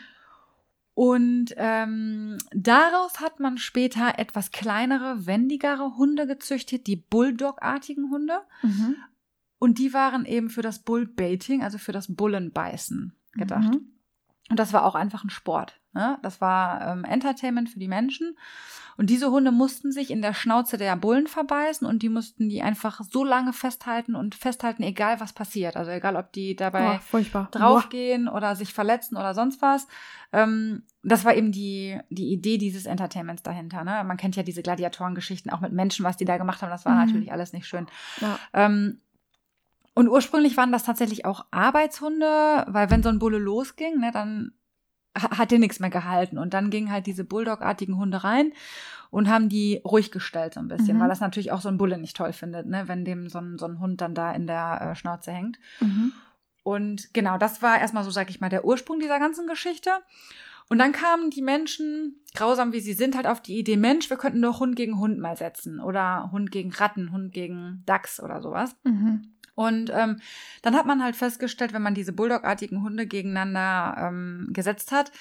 Und ähm, daraus hat man später etwas kleinere, wendigere Hunde gezüchtet, die Bulldog-artigen Hunde. Mhm. Und die waren eben für das Bullbaiting, also für das Bullenbeißen gedacht. Mhm. Und das war auch einfach ein Sport. Ne? Das war ähm, Entertainment für die Menschen. Und diese Hunde mussten sich in der Schnauze der Bullen verbeißen und die mussten die einfach so lange festhalten und festhalten, egal was passiert. Also egal, ob die dabei oh, draufgehen Boah. oder sich verletzen oder sonst was. Ähm, das war eben die, die Idee dieses Entertainments dahinter. Ne? Man kennt ja diese Gladiatorengeschichten auch mit Menschen, was die da gemacht haben. Das war mhm. natürlich alles nicht schön. Ja. Ähm, und ursprünglich waren das tatsächlich auch Arbeitshunde, weil wenn so ein Bulle losging, ne, dann hat der nichts mehr gehalten. Und dann gingen halt diese Bulldog-artigen Hunde rein und haben die ruhig gestellt so ein bisschen, mhm. weil das natürlich auch so ein Bulle nicht toll findet, ne, wenn dem so ein, so ein Hund dann da in der äh, Schnauze hängt. Mhm. Und genau, das war erstmal so, sag ich mal, der Ursprung dieser ganzen Geschichte. Und dann kamen die Menschen, grausam wie sie sind, halt auf die Idee, Mensch, wir könnten doch Hund gegen Hund mal setzen. Oder Hund gegen Ratten, Hund gegen Dachs oder sowas. Mhm. Und ähm, dann hat man halt festgestellt, wenn man diese Bulldog-artigen Hunde gegeneinander ähm, gesetzt hat,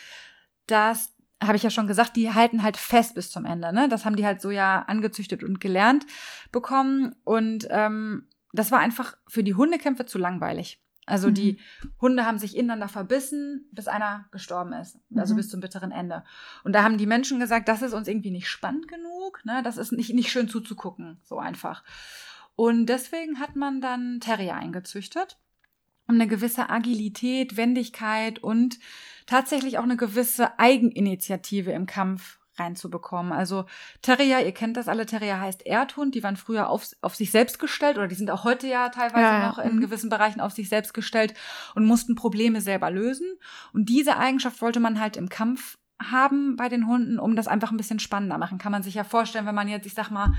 dass habe ich ja schon gesagt, die halten halt fest bis zum Ende. Ne? Das haben die halt so ja angezüchtet und gelernt bekommen. Und ähm, das war einfach für die Hundekämpfe zu langweilig. Also mhm. die Hunde haben sich ineinander verbissen, bis einer gestorben ist. Also mhm. bis zum bitteren Ende. Und da haben die Menschen gesagt, das ist uns irgendwie nicht spannend genug. Ne? Das ist nicht, nicht schön zuzugucken, so einfach. Und deswegen hat man dann Terrier eingezüchtet, um eine gewisse Agilität, Wendigkeit und tatsächlich auch eine gewisse Eigeninitiative im Kampf reinzubekommen. Also Terrier, ihr kennt das alle, Terrier heißt Erdhund, die waren früher auf, auf sich selbst gestellt oder die sind auch heute ja teilweise ja, noch in mhm. gewissen Bereichen auf sich selbst gestellt und mussten Probleme selber lösen. Und diese Eigenschaft wollte man halt im Kampf haben bei den Hunden, um das einfach ein bisschen spannender machen. Kann man sich ja vorstellen, wenn man jetzt, ich sag mal,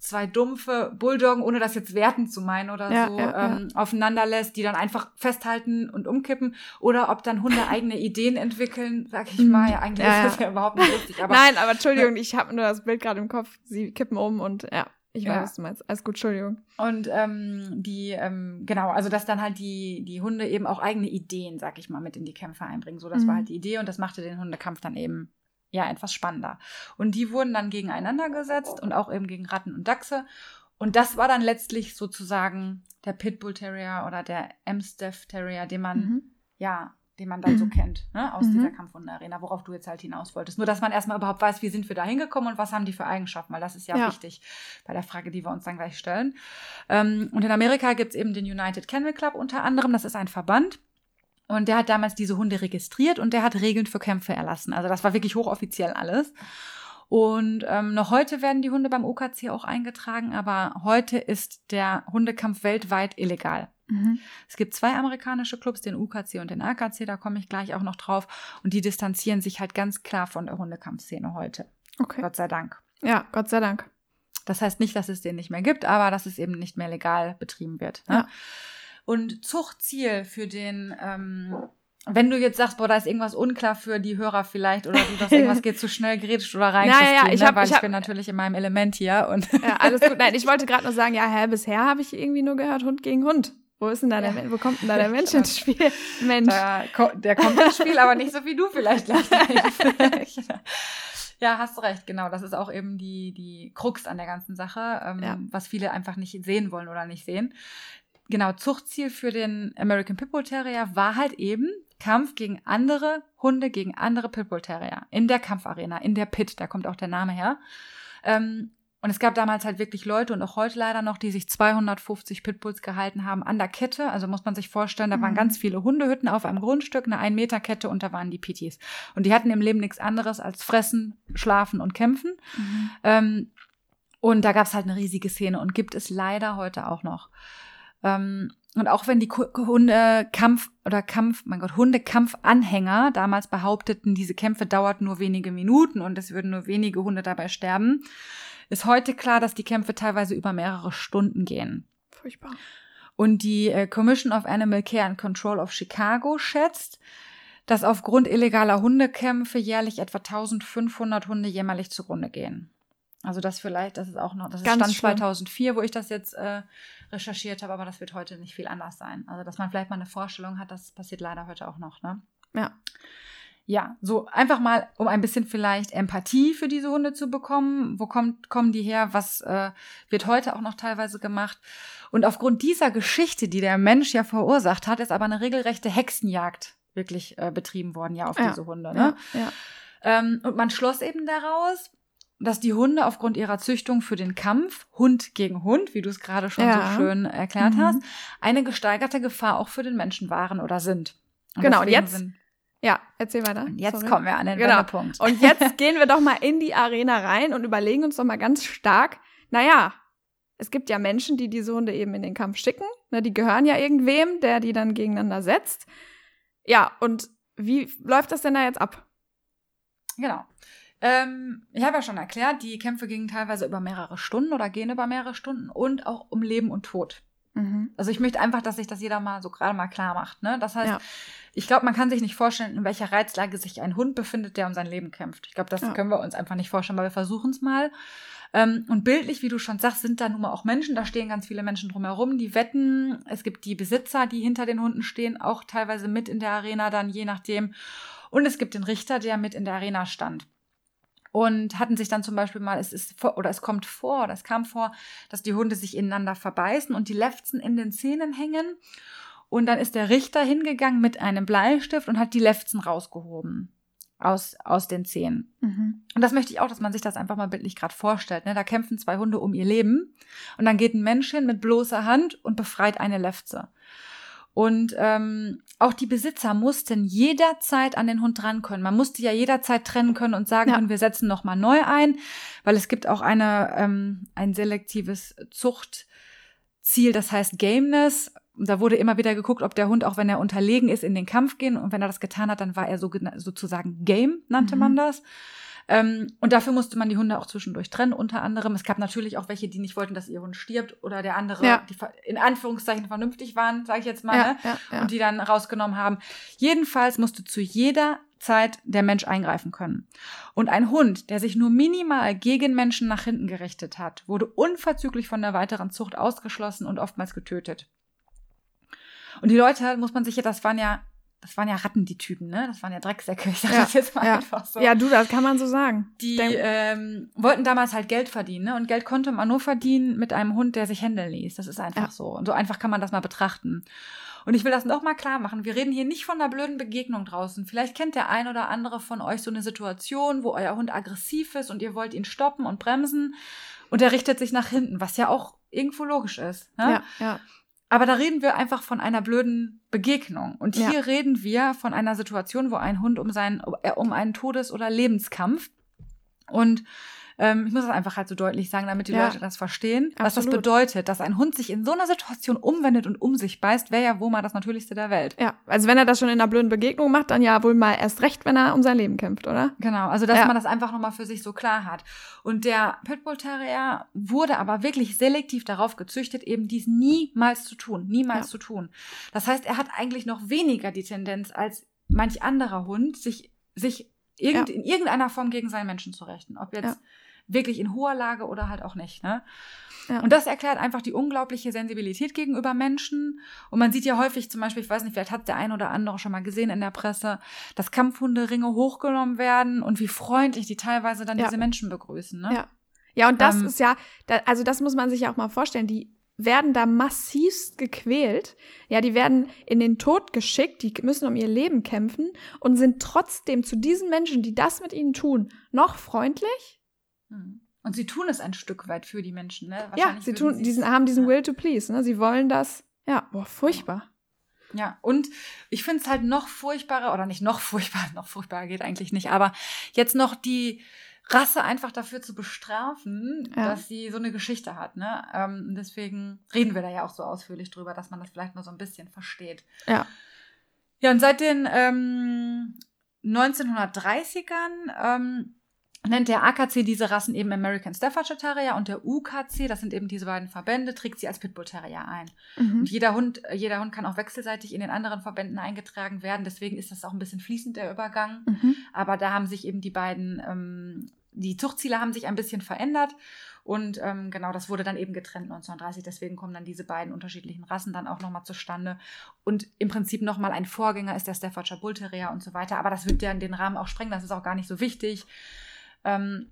zwei dumpfe Bulldoggen, ohne das jetzt wertend zu meinen oder ja, so, ja, ähm, ja. aufeinander lässt, die dann einfach festhalten und umkippen. Oder ob dann Hunde eigene Ideen entwickeln, sag ich mal. Ja, eigentlich ist das ja überhaupt nicht lustig. Aber, Nein, aber Entschuldigung, ich habe nur das Bild gerade im Kopf. Sie kippen um und ja. Ich weiß, was du meinst. Alles gut, Entschuldigung. Und ähm, die, ähm, genau, also dass dann halt die, die Hunde eben auch eigene Ideen, sag ich mal, mit in die Kämpfe einbringen. So, das mhm. war halt die Idee und das machte den Hundekampf dann eben ja etwas spannender. Und die wurden dann gegeneinander gesetzt und auch eben gegen Ratten und Dachse. Und das war dann letztlich sozusagen der Pitbull Terrier oder der Amstaff Terrier, den man mhm. ja, den man dann so kennt, ne, aus mhm. dieser Kampfhunde-Arena, worauf du jetzt halt hinaus wolltest. Nur, dass man erstmal überhaupt weiß, wie sind wir da hingekommen und was haben die für Eigenschaften, weil das ist ja, ja. wichtig bei der Frage, die wir uns dann gleich stellen. Ähm, und in Amerika gibt es eben den United Kennel Club unter anderem, das ist ein Verband und der hat damals diese Hunde registriert und der hat Regeln für Kämpfe erlassen. Also das war wirklich hochoffiziell alles. Und ähm, noch heute werden die Hunde beim OKC auch eingetragen, aber heute ist der Hundekampf weltweit illegal. Mhm. Es gibt zwei amerikanische Clubs, den UKC und den AKC, da komme ich gleich auch noch drauf. Und die distanzieren sich halt ganz klar von der Hundekampfszene heute. Okay. Gott sei Dank. Ja, Gott sei Dank. Das heißt nicht, dass es den nicht mehr gibt, aber dass es eben nicht mehr legal betrieben wird. Ne? Ja. Und Zuchtziel für den, ähm, wenn du jetzt sagst, boah, da ist irgendwas unklar für die Hörer vielleicht oder du das irgendwas geht zu schnell geredet oder rein, naja, ja, ich, ne? hab, weil ich, hab, bin natürlich in meinem Element hier und ja, alles gut. Nein, ich wollte gerade nur sagen, ja, hä, bisher habe ich irgendwie nur gehört Hund gegen Hund. Wo ist denn da der, wo kommt denn da der Mensch ins Spiel? Mensch. Da, der kommt ins Spiel, aber nicht so wie du vielleicht ja, hast du recht, genau. Das ist auch eben die, die Krux an der ganzen Sache, ähm, ja. was viele einfach nicht sehen wollen oder nicht sehen. Genau, Zuchtziel für den American Pitbull Terrier war halt eben Kampf gegen andere Hunde, gegen andere Pitbull Terrier in der Kampfarena, in der Pit, da kommt auch der Name her. Ähm, und es gab damals halt wirklich Leute und auch heute leider noch, die sich 250 Pitbulls gehalten haben an der Kette. Also muss man sich vorstellen, da mhm. waren ganz viele Hundehütten auf einem Grundstück, eine 1 Meter Kette und da waren die Pitties. Und die hatten im Leben nichts anderes als fressen, schlafen und kämpfen. Mhm. Ähm, und da gab es halt eine riesige Szene und gibt es leider heute auch noch. Ähm, und auch wenn die Hundekampf oder Kampf, mein Gott, Hundekampfanhänger damals behaupteten, diese Kämpfe dauerten nur wenige Minuten und es würden nur wenige Hunde dabei sterben, ist heute klar, dass die Kämpfe teilweise über mehrere Stunden gehen. Furchtbar. Und die äh, Commission of Animal Care and Control of Chicago schätzt, dass aufgrund illegaler Hundekämpfe jährlich etwa 1500 Hunde jämmerlich zugrunde gehen. Also das vielleicht, das ist auch noch, das ist Stand schlimm. 2004, wo ich das jetzt äh, recherchiert habe, aber das wird heute nicht viel anders sein. Also dass man vielleicht mal eine Vorstellung hat, das passiert leider heute auch noch, ne? Ja ja, so einfach mal, um ein bisschen vielleicht Empathie für diese Hunde zu bekommen. Wo kommt, kommen die her? Was äh, wird heute auch noch teilweise gemacht? Und aufgrund dieser Geschichte, die der Mensch ja verursacht hat, ist aber eine regelrechte Hexenjagd wirklich äh, betrieben worden, ja, auf ja. diese Hunde. Ne? Ja, ja. Ähm, und man schloss eben daraus, dass die Hunde aufgrund ihrer Züchtung für den Kampf, Hund gegen Hund, wie du es gerade schon ja. so schön erklärt mhm. hast, eine gesteigerte Gefahr auch für den Menschen waren oder sind. Und genau, und jetzt ja, erzähl weiter. Und jetzt Sorry. kommen wir an den genau. Wendepunkt. Und jetzt gehen wir doch mal in die Arena rein und überlegen uns doch mal ganz stark, naja, es gibt ja Menschen, die diese Hunde eben in den Kampf schicken. Ne, die gehören ja irgendwem, der die dann gegeneinander setzt. Ja, und wie läuft das denn da jetzt ab? Genau. Ähm, ich habe ja schon erklärt, die Kämpfe gingen teilweise über mehrere Stunden oder gehen über mehrere Stunden und auch um Leben und Tod. Mhm. Also ich möchte einfach, dass sich das jeder mal so gerade mal klar macht. Ne? Das heißt, ja. Ich glaube, man kann sich nicht vorstellen, in welcher Reizlage sich ein Hund befindet, der um sein Leben kämpft. Ich glaube, das ja. können wir uns einfach nicht vorstellen, aber wir versuchen es mal. Ähm, und bildlich, wie du schon sagst, sind da nun mal auch Menschen, da stehen ganz viele Menschen drumherum, die wetten. Es gibt die Besitzer, die hinter den Hunden stehen, auch teilweise mit in der Arena dann, je nachdem. Und es gibt den Richter, der mit in der Arena stand. Und hatten sich dann zum Beispiel mal, es ist vor, oder es kommt vor, oder es kam vor, dass die Hunde sich ineinander verbeißen und die Lefzen in den Zähnen hängen. Und dann ist der Richter hingegangen mit einem Bleistift und hat die Lefzen rausgehoben aus, aus den Zähnen. Mhm. Und das möchte ich auch, dass man sich das einfach mal bildlich gerade vorstellt. Ne? Da kämpfen zwei Hunde um ihr Leben und dann geht ein Mensch hin mit bloßer Hand und befreit eine Lefze. Und ähm, auch die Besitzer mussten jederzeit an den Hund dran können. Man musste ja jederzeit trennen können und sagen ja. können, wir setzen noch mal neu ein, weil es gibt auch eine ähm, ein selektives Zuchtziel, das heißt Gameness da wurde immer wieder geguckt, ob der Hund, auch wenn er unterlegen ist, in den Kampf gehen. Und wenn er das getan hat, dann war er so, sozusagen Game, nannte mhm. man das. Ähm, und dafür musste man die Hunde auch zwischendurch trennen, unter anderem. Es gab natürlich auch welche, die nicht wollten, dass ihr Hund stirbt oder der andere, ja. die in Anführungszeichen vernünftig waren, sage ich jetzt mal, ja, ne? ja, und die dann rausgenommen haben. Jedenfalls musste zu jeder Zeit der Mensch eingreifen können. Und ein Hund, der sich nur minimal gegen Menschen nach hinten gerichtet hat, wurde unverzüglich von der weiteren Zucht ausgeschlossen und oftmals getötet. Und die Leute, muss man sich ja, das waren ja, das waren ja Ratten, die Typen, ne? Das waren ja Drecksäcke. Ich sag ja, das jetzt mal ja. einfach so. Ja, du, das kann man so sagen. Die ähm, wollten damals halt Geld verdienen, ne? Und Geld konnte man nur verdienen mit einem Hund, der sich händeln ließ. Das ist einfach ja. so. Und so einfach kann man das mal betrachten. Und ich will das noch mal klar machen. Wir reden hier nicht von einer blöden Begegnung draußen. Vielleicht kennt der ein oder andere von euch so eine Situation, wo euer Hund aggressiv ist und ihr wollt ihn stoppen und bremsen und er richtet sich nach hinten, was ja auch irgendwo logisch ist. Ne? Ja, ja. Aber da reden wir einfach von einer blöden Begegnung. Und hier ja. reden wir von einer Situation, wo ein Hund um seinen, äh, um einen Todes- oder Lebenskampf und ähm, ich muss das einfach halt so deutlich sagen, damit die ja. Leute das verstehen, Absolut. was das bedeutet, dass ein Hund sich in so einer Situation umwendet und um sich beißt, wäre ja wohl mal das Natürlichste der Welt. Ja, also wenn er das schon in einer blöden Begegnung macht, dann ja wohl mal erst recht, wenn er um sein Leben kämpft, oder? Genau, also dass ja. man das einfach nochmal für sich so klar hat. Und der Pitbull Terrier wurde aber wirklich selektiv darauf gezüchtet, eben dies niemals zu tun, niemals ja. zu tun. Das heißt, er hat eigentlich noch weniger die Tendenz als manch anderer Hund, sich, sich irgend, in irgendeiner Form gegen seinen Menschen zu richten. Ob jetzt wirklich in hoher Lage oder halt auch nicht. Ne? Ja. Und das erklärt einfach die unglaubliche Sensibilität gegenüber Menschen. Und man sieht ja häufig zum Beispiel, ich weiß nicht, vielleicht hat der ein oder andere schon mal gesehen in der Presse, dass Kampfhunderinge hochgenommen werden und wie freundlich die teilweise dann ja. diese Menschen begrüßen. Ne? Ja. Ja, und das ähm, ist ja, also das muss man sich ja auch mal vorstellen. Die werden da massivst gequält. Ja, die werden in den Tod geschickt, die müssen um ihr Leben kämpfen und sind trotzdem zu diesen Menschen, die das mit ihnen tun, noch freundlich. Hm. Und sie tun es ein Stück weit für die Menschen, ne? Ja, sie tun, diesen, haben diesen Will to Please, ne? Sie wollen das. Ja, boah, furchtbar. Ja, und ich finde es halt noch furchtbarer, oder nicht noch furchtbarer, noch furchtbarer geht eigentlich nicht, aber jetzt noch die Rasse einfach dafür zu bestrafen, ja. dass sie so eine Geschichte hat. Ne? Ähm, deswegen reden wir da ja auch so ausführlich drüber, dass man das vielleicht nur so ein bisschen versteht. Ja. Ja, und seit den ähm, 1930ern ähm, nennt der AKC diese Rassen eben American Staffordshire Terrier und der UKC, das sind eben diese beiden Verbände, trägt sie als Pitbull Terrier ein. Mhm. Und jeder Hund, jeder Hund kann auch wechselseitig in den anderen Verbänden eingetragen werden. Deswegen ist das auch ein bisschen fließend der Übergang. Mhm. Aber da haben sich eben die beiden, ähm, die Zuchtziele haben sich ein bisschen verändert. Und ähm, genau, das wurde dann eben getrennt 1930. Deswegen kommen dann diese beiden unterschiedlichen Rassen dann auch nochmal zustande. Und im Prinzip nochmal ein Vorgänger ist der Staffordshire Bull Terrier und so weiter. Aber das wird ja in den Rahmen auch sprengen. Das ist auch gar nicht so wichtig. Ähm,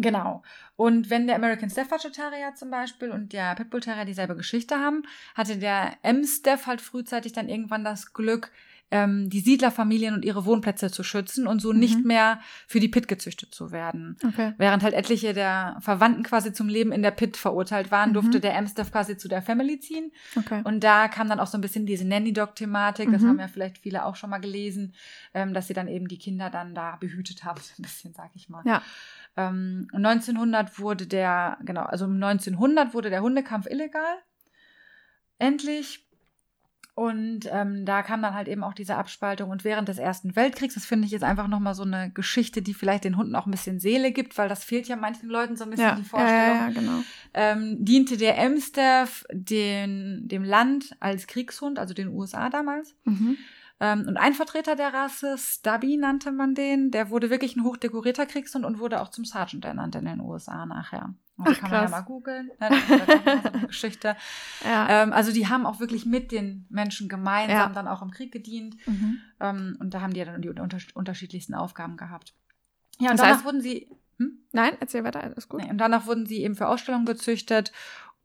Genau. Und wenn der American Staffordshire Terrier zum Beispiel und der Pitbull Terrier dieselbe Geschichte haben, hatte der M-Staff halt frühzeitig dann irgendwann das Glück, ähm, die Siedlerfamilien und ihre Wohnplätze zu schützen und so mhm. nicht mehr für die Pit gezüchtet zu werden. Okay. Während halt etliche der Verwandten quasi zum Leben in der Pit verurteilt waren, mhm. durfte der M-Staff quasi zu der Family ziehen. Okay. Und da kam dann auch so ein bisschen diese Nanny-Dog-Thematik, das mhm. haben ja vielleicht viele auch schon mal gelesen, ähm, dass sie dann eben die Kinder dann da behütet haben, so ein bisschen, sag ich mal. Ja. Ähm, 1900 wurde der, genau, also 1900 wurde der Hundekampf illegal. Endlich und ähm, da kam dann halt eben auch diese Abspaltung. Und während des Ersten Weltkriegs, das finde ich jetzt einfach nochmal so eine Geschichte, die vielleicht den Hunden auch ein bisschen Seele gibt, weil das fehlt ja manchen Leuten so ein bisschen ja, die Vorstellung. Ja, ja, genau. ähm, diente der Amstaff den, dem Land als Kriegshund, also den USA damals. Mhm. Ähm, und ein Vertreter der Rasse, Stubby nannte man den, der wurde wirklich ein hochdekorierter Kriegshund und wurde auch zum Sergeant ernannt in den USA nachher. Also Ach, kann man ja mal googeln. Ne? Halt so eine Geschichte. Ja. Ähm, also die haben auch wirklich mit den Menschen gemeinsam ja. dann auch im Krieg gedient. Mhm. Ähm, und da haben die ja dann die unter unterschiedlichsten Aufgaben gehabt. Ja, und das danach heißt, wurden sie. Hm? Nein, erzähl weiter, alles gut. Nee, und danach wurden sie eben für Ausstellungen gezüchtet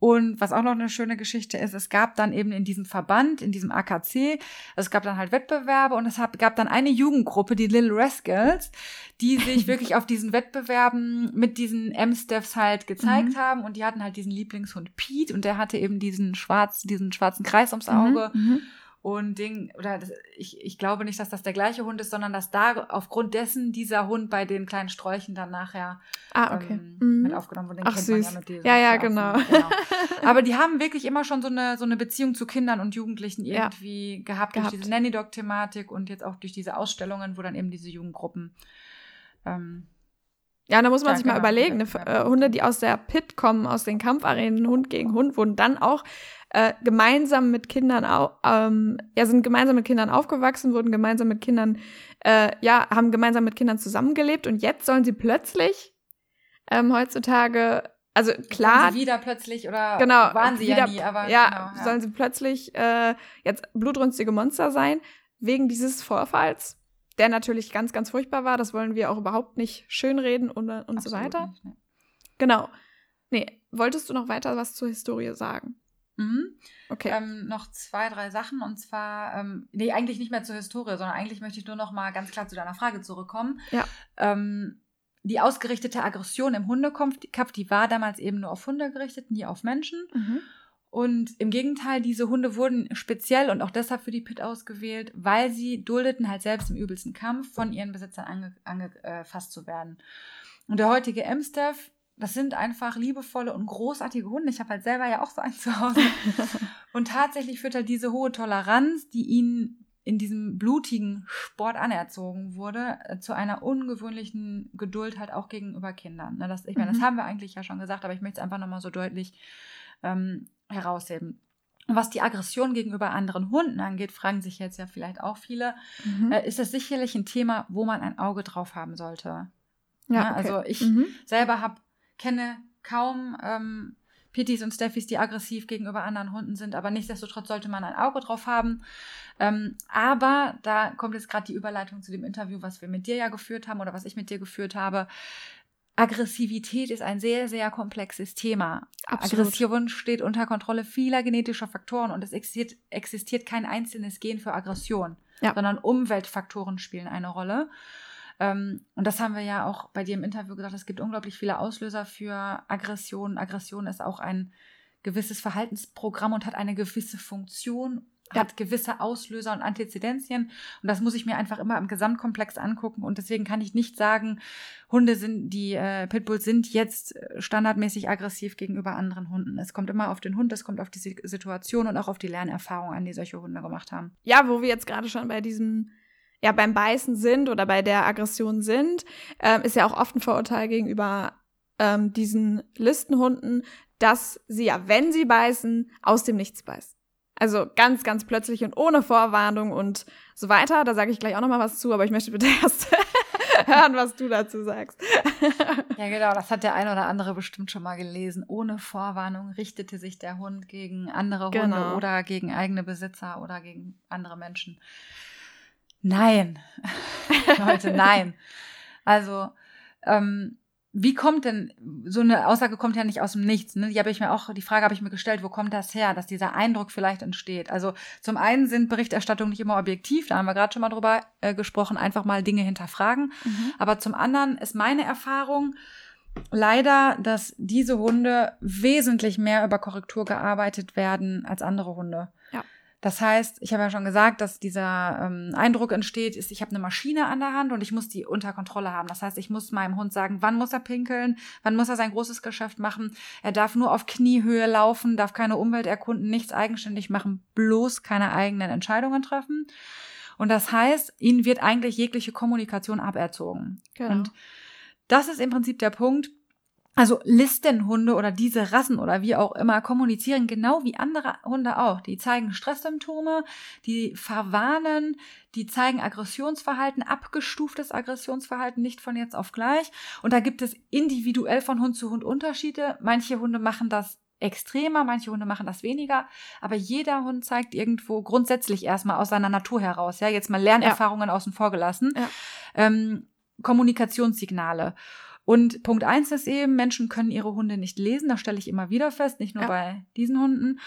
und was auch noch eine schöne Geschichte ist, es gab dann eben in diesem Verband, in diesem AKC, es gab dann halt Wettbewerbe und es gab dann eine Jugendgruppe, die Little Rascals, die sich wirklich auf diesen Wettbewerben mit diesen M-Staffs halt gezeigt mhm. haben und die hatten halt diesen Lieblingshund Pete und der hatte eben diesen schwarz, diesen schwarzen Kreis ums mhm, Auge. Mhm, und Ding, oder das, ich, ich glaube nicht, dass das der gleiche Hund ist, sondern dass da aufgrund dessen dieser Hund bei den kleinen Sträuchen dann nachher ah, okay. ähm, mhm. mit aufgenommen wurde. Den Ach, süß. ja mit diesem. Ja, ja, genau. genau. Aber die haben wirklich immer schon so eine, so eine Beziehung zu Kindern und Jugendlichen irgendwie ja. gehabt, gehabt, durch diese Nanny-Dog-Thematik und jetzt auch durch diese Ausstellungen, wo dann eben diese Jugendgruppen ähm, ja, da muss man ja, sich mal genau. überlegen. Ne? Äh, Hunde, die aus der Pit kommen, aus den Kampfarenen, Hund gegen Hund, wurden dann auch äh, gemeinsam mit Kindern, ähm, ja, sind gemeinsam mit Kindern aufgewachsen, wurden gemeinsam mit Kindern, äh, ja, haben gemeinsam mit Kindern zusammengelebt und jetzt sollen sie plötzlich ähm, heutzutage also klar. Sie wieder plötzlich oder genau, waren sie wieder, ja nie, aber ja, genau, ja. sollen sie plötzlich äh, jetzt blutrünstige Monster sein wegen dieses Vorfalls, der natürlich ganz, ganz furchtbar war. Das wollen wir auch überhaupt nicht schönreden und, und so weiter. Nicht, ne. Genau. Nee, wolltest du noch weiter was zur Historie sagen? Mhm. Okay. Ähm, noch zwei, drei Sachen und zwar, ähm, nee, eigentlich nicht mehr zur Historie, sondern eigentlich möchte ich nur noch mal ganz klar zu deiner Frage zurückkommen. Ja. Ähm, die ausgerichtete Aggression im Hundekampf, die war damals eben nur auf Hunde gerichtet, nie auf Menschen. Mhm. Und im Gegenteil, diese Hunde wurden speziell und auch deshalb für die Pit ausgewählt, weil sie duldeten halt selbst im übelsten Kampf von ihren Besitzern angefasst ange, äh, zu werden. Und der heutige M-Staff das sind einfach liebevolle und großartige Hunde. Ich habe halt selber ja auch so einen zu Hause. und tatsächlich führt halt diese hohe Toleranz, die ihnen in diesem blutigen Sport anerzogen wurde, äh, zu einer ungewöhnlichen Geduld halt auch gegenüber Kindern. Ne, das, ich meine, das mhm. haben wir eigentlich ja schon gesagt, aber ich möchte es einfach nochmal so deutlich ähm, herausheben. Und was die Aggression gegenüber anderen Hunden angeht, fragen sich jetzt ja vielleicht auch viele, mhm. äh, ist das sicherlich ein Thema, wo man ein Auge drauf haben sollte. Ja, ne, okay. Also ich mhm. selber habe kenne kaum ähm, Pittys und Steffis, die aggressiv gegenüber anderen Hunden sind, aber nichtsdestotrotz sollte man ein Auge drauf haben. Ähm, aber da kommt jetzt gerade die Überleitung zu dem Interview, was wir mit dir ja geführt haben oder was ich mit dir geführt habe. Aggressivität ist ein sehr, sehr komplexes Thema. Absolut. Aggression steht unter Kontrolle vieler genetischer Faktoren und es existiert, existiert kein einzelnes Gen für Aggression, ja. sondern Umweltfaktoren spielen eine Rolle. Ähm, und das haben wir ja auch bei dir im Interview gesagt, es gibt unglaublich viele Auslöser für Aggression. Aggression ist auch ein gewisses Verhaltensprogramm und hat eine gewisse Funktion, ja. hat gewisse Auslöser und Antizidenzien. Und das muss ich mir einfach immer im Gesamtkomplex angucken. Und deswegen kann ich nicht sagen, Hunde sind, die äh, Pitbulls sind jetzt äh, standardmäßig aggressiv gegenüber anderen Hunden. Es kommt immer auf den Hund, es kommt auf die Situation und auch auf die Lernerfahrung an, die solche Hunde gemacht haben. Ja, wo wir jetzt gerade schon bei diesem ja beim Beißen sind oder bei der Aggression sind, ähm, ist ja auch oft ein Vorurteil gegenüber ähm, diesen Listenhunden, dass sie ja, wenn sie beißen, aus dem Nichts beißen. Also ganz, ganz plötzlich und ohne Vorwarnung und so weiter. Da sage ich gleich auch noch mal was zu, aber ich möchte bitte erst hören, was du dazu sagst. ja, genau, das hat der eine oder andere bestimmt schon mal gelesen. Ohne Vorwarnung richtete sich der Hund gegen andere Hunde genau. oder gegen eigene Besitzer oder gegen andere Menschen. Nein, Leute, nein. Also, ähm, wie kommt denn, so eine Aussage kommt ja nicht aus dem Nichts, ne? Die habe ich mir auch, die Frage habe ich mir gestellt, wo kommt das her, dass dieser Eindruck vielleicht entsteht? Also zum einen sind Berichterstattungen nicht immer objektiv, da haben wir gerade schon mal drüber äh, gesprochen, einfach mal Dinge hinterfragen. Mhm. Aber zum anderen ist meine Erfahrung leider, dass diese Hunde wesentlich mehr über Korrektur gearbeitet werden als andere Hunde. Das heißt, ich habe ja schon gesagt, dass dieser ähm, Eindruck entsteht, ist, ich habe eine Maschine an der Hand und ich muss die unter Kontrolle haben. Das heißt, ich muss meinem Hund sagen, wann muss er pinkeln, wann muss er sein großes Geschäft machen. Er darf nur auf Kniehöhe laufen, darf keine Umwelt erkunden, nichts eigenständig machen, bloß keine eigenen Entscheidungen treffen. Und das heißt, ihnen wird eigentlich jegliche Kommunikation aberzogen. Genau. Und das ist im Prinzip der Punkt, also Listenhunde oder diese Rassen oder wie auch immer kommunizieren genau wie andere Hunde auch. Die zeigen Stresssymptome, die verwarnen, die zeigen Aggressionsverhalten, abgestuftes Aggressionsverhalten, nicht von jetzt auf gleich. Und da gibt es individuell von Hund zu Hund Unterschiede. Manche Hunde machen das extremer, manche Hunde machen das weniger, aber jeder Hund zeigt irgendwo grundsätzlich erstmal aus seiner Natur heraus, ja, jetzt mal Lernerfahrungen ja. außen vor gelassen, ja. ähm, Kommunikationssignale. Und Punkt eins ist eben, Menschen können ihre Hunde nicht lesen. Das stelle ich immer wieder fest, nicht nur ja. bei diesen Hunden.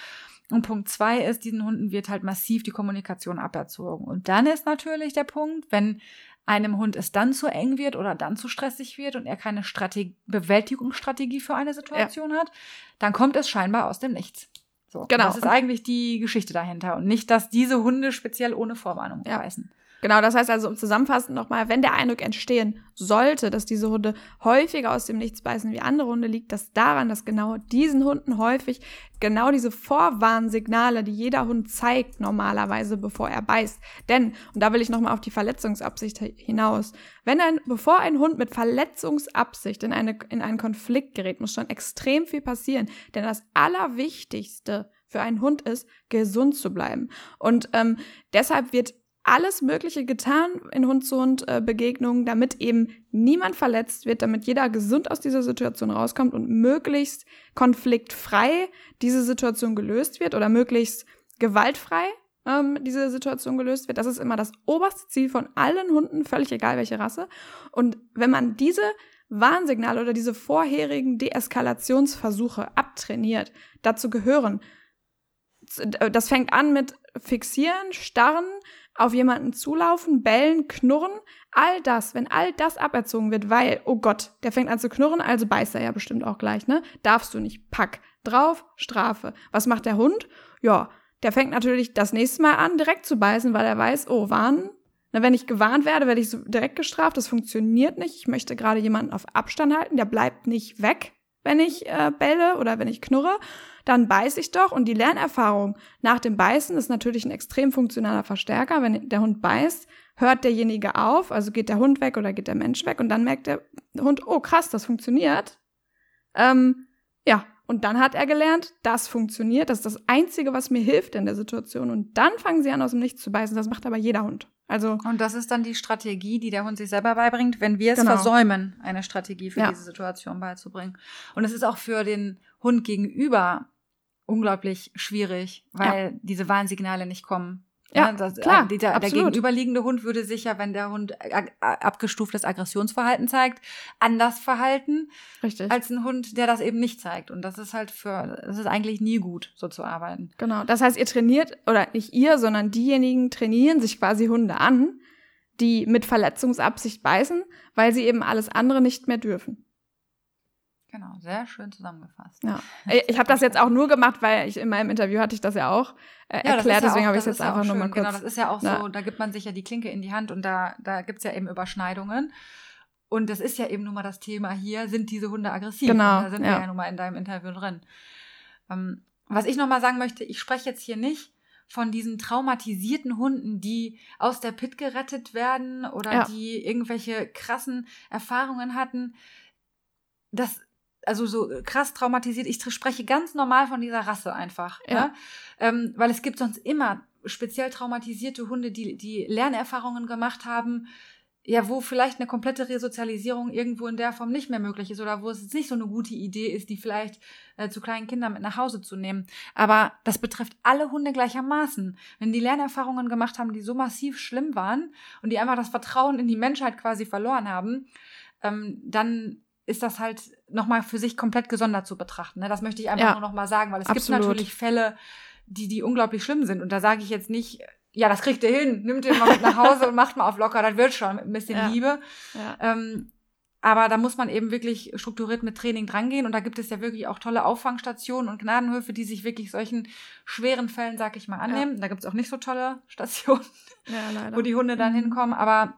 Und Punkt zwei ist, diesen Hunden wird halt massiv die Kommunikation aberzogen. Und dann ist natürlich der Punkt, wenn einem Hund es dann zu eng wird oder dann zu stressig wird und er keine Strategie, Bewältigungsstrategie für eine Situation ja. hat, dann kommt es scheinbar aus dem Nichts. So, genau. Das ist eigentlich die Geschichte dahinter und nicht, dass diese Hunde speziell ohne Vorwarnung ja. beißen. Genau, das heißt also, um zusammenfassend nochmal, wenn der Eindruck entstehen sollte, dass diese Hunde häufiger aus dem Nichts beißen wie andere Hunde, liegt das daran, dass genau diesen Hunden häufig genau diese Vorwarnsignale, die jeder Hund zeigt normalerweise, bevor er beißt. Denn, und da will ich nochmal auf die Verletzungsabsicht hinaus, wenn ein, bevor ein Hund mit Verletzungsabsicht in, eine, in einen Konflikt gerät, muss schon extrem viel passieren. Denn das Allerwichtigste für einen Hund ist, gesund zu bleiben. Und ähm, deshalb wird alles Mögliche getan in Hund-zu-Hund-Begegnungen, damit eben niemand verletzt wird, damit jeder gesund aus dieser Situation rauskommt und möglichst konfliktfrei diese Situation gelöst wird oder möglichst gewaltfrei ähm, diese Situation gelöst wird. Das ist immer das oberste Ziel von allen Hunden, völlig egal welche Rasse. Und wenn man diese Warnsignale oder diese vorherigen Deeskalationsversuche abtrainiert, dazu gehören, das fängt an mit Fixieren, Starren, auf jemanden zulaufen, bellen, knurren, all das, wenn all das aberzogen wird, weil, oh Gott, der fängt an zu knurren, also beißt er ja bestimmt auch gleich, ne? Darfst du nicht. Pack. Drauf, Strafe. Was macht der Hund? Ja, der fängt natürlich das nächste Mal an, direkt zu beißen, weil er weiß, oh, warnen. Na, wenn ich gewarnt werde, werde ich so direkt gestraft. Das funktioniert nicht. Ich möchte gerade jemanden auf Abstand halten. Der bleibt nicht weg, wenn ich äh, belle oder wenn ich knurre dann beiß ich doch. Und die Lernerfahrung nach dem Beißen ist natürlich ein extrem funktionaler Verstärker. Wenn der Hund beißt, hört derjenige auf, also geht der Hund weg oder geht der Mensch weg und dann merkt der Hund, oh krass, das funktioniert. Ähm, ja, und dann hat er gelernt, das funktioniert, das ist das Einzige, was mir hilft in der Situation. Und dann fangen sie an, aus dem Nichts zu beißen. Das macht aber jeder Hund. Also und das ist dann die Strategie, die der Hund sich selber beibringt, wenn wir es genau. versäumen, eine Strategie für ja. diese Situation beizubringen. Und es ist auch für den Hund gegenüber unglaublich schwierig, weil ja. diese Warnsignale nicht kommen. Ja, das, klar, äh, dieser, der gegenüberliegende Hund würde sich ja, wenn der Hund abgestuftes Aggressionsverhalten zeigt, anders verhalten Richtig. als ein Hund, der das eben nicht zeigt. Und das ist halt für, das ist eigentlich nie gut, so zu arbeiten. Genau. Das heißt, ihr trainiert, oder nicht ihr, sondern diejenigen trainieren sich quasi Hunde an, die mit Verletzungsabsicht beißen, weil sie eben alles andere nicht mehr dürfen. Genau, sehr schön zusammengefasst. Ja. Ich habe das jetzt auch nur gemacht, weil ich in meinem Interview hatte ich das ja auch äh, ja, erklärt, ja deswegen habe ich es jetzt einfach nur mal kurz. Genau, das ist ja auch so, da gibt man sich ja die Klinke in die Hand und da, da gibt es ja eben Überschneidungen. Und das ist ja eben nun mal das Thema hier, sind diese Hunde aggressiv? Genau. Und da sind ja. wir ja nun mal in deinem Interview drin. Ähm, was ich nochmal sagen möchte, ich spreche jetzt hier nicht von diesen traumatisierten Hunden, die aus der Pit gerettet werden oder die irgendwelche krassen Erfahrungen hatten. Das also so krass traumatisiert. Ich spreche ganz normal von dieser Rasse einfach. Ja. Ne? Ähm, weil es gibt sonst immer speziell traumatisierte Hunde, die, die Lernerfahrungen gemacht haben, ja, wo vielleicht eine komplette Resozialisierung irgendwo in der Form nicht mehr möglich ist oder wo es nicht so eine gute Idee ist, die vielleicht äh, zu kleinen Kindern mit nach Hause zu nehmen. Aber das betrifft alle Hunde gleichermaßen. Wenn die Lernerfahrungen gemacht haben, die so massiv schlimm waren und die einfach das Vertrauen in die Menschheit quasi verloren haben, ähm, dann ist das halt nochmal für sich komplett gesondert zu betrachten. Ne? Das möchte ich einfach ja, nur nochmal sagen, weil es absolut. gibt natürlich Fälle, die, die unglaublich schlimm sind. Und da sage ich jetzt nicht, ja, das kriegt ihr hin, nimmt ihr mal mit nach Hause und macht mal auf locker, das wird schon mit ein bisschen ja. Liebe. Ja. Ähm, aber da muss man eben wirklich strukturiert mit Training drangehen. Und da gibt es ja wirklich auch tolle Auffangstationen und Gnadenhöfe, die sich wirklich solchen schweren Fällen, sag ich mal, annehmen. Ja. Da gibt es auch nicht so tolle Stationen, wo die Hunde dann mhm. hinkommen. Aber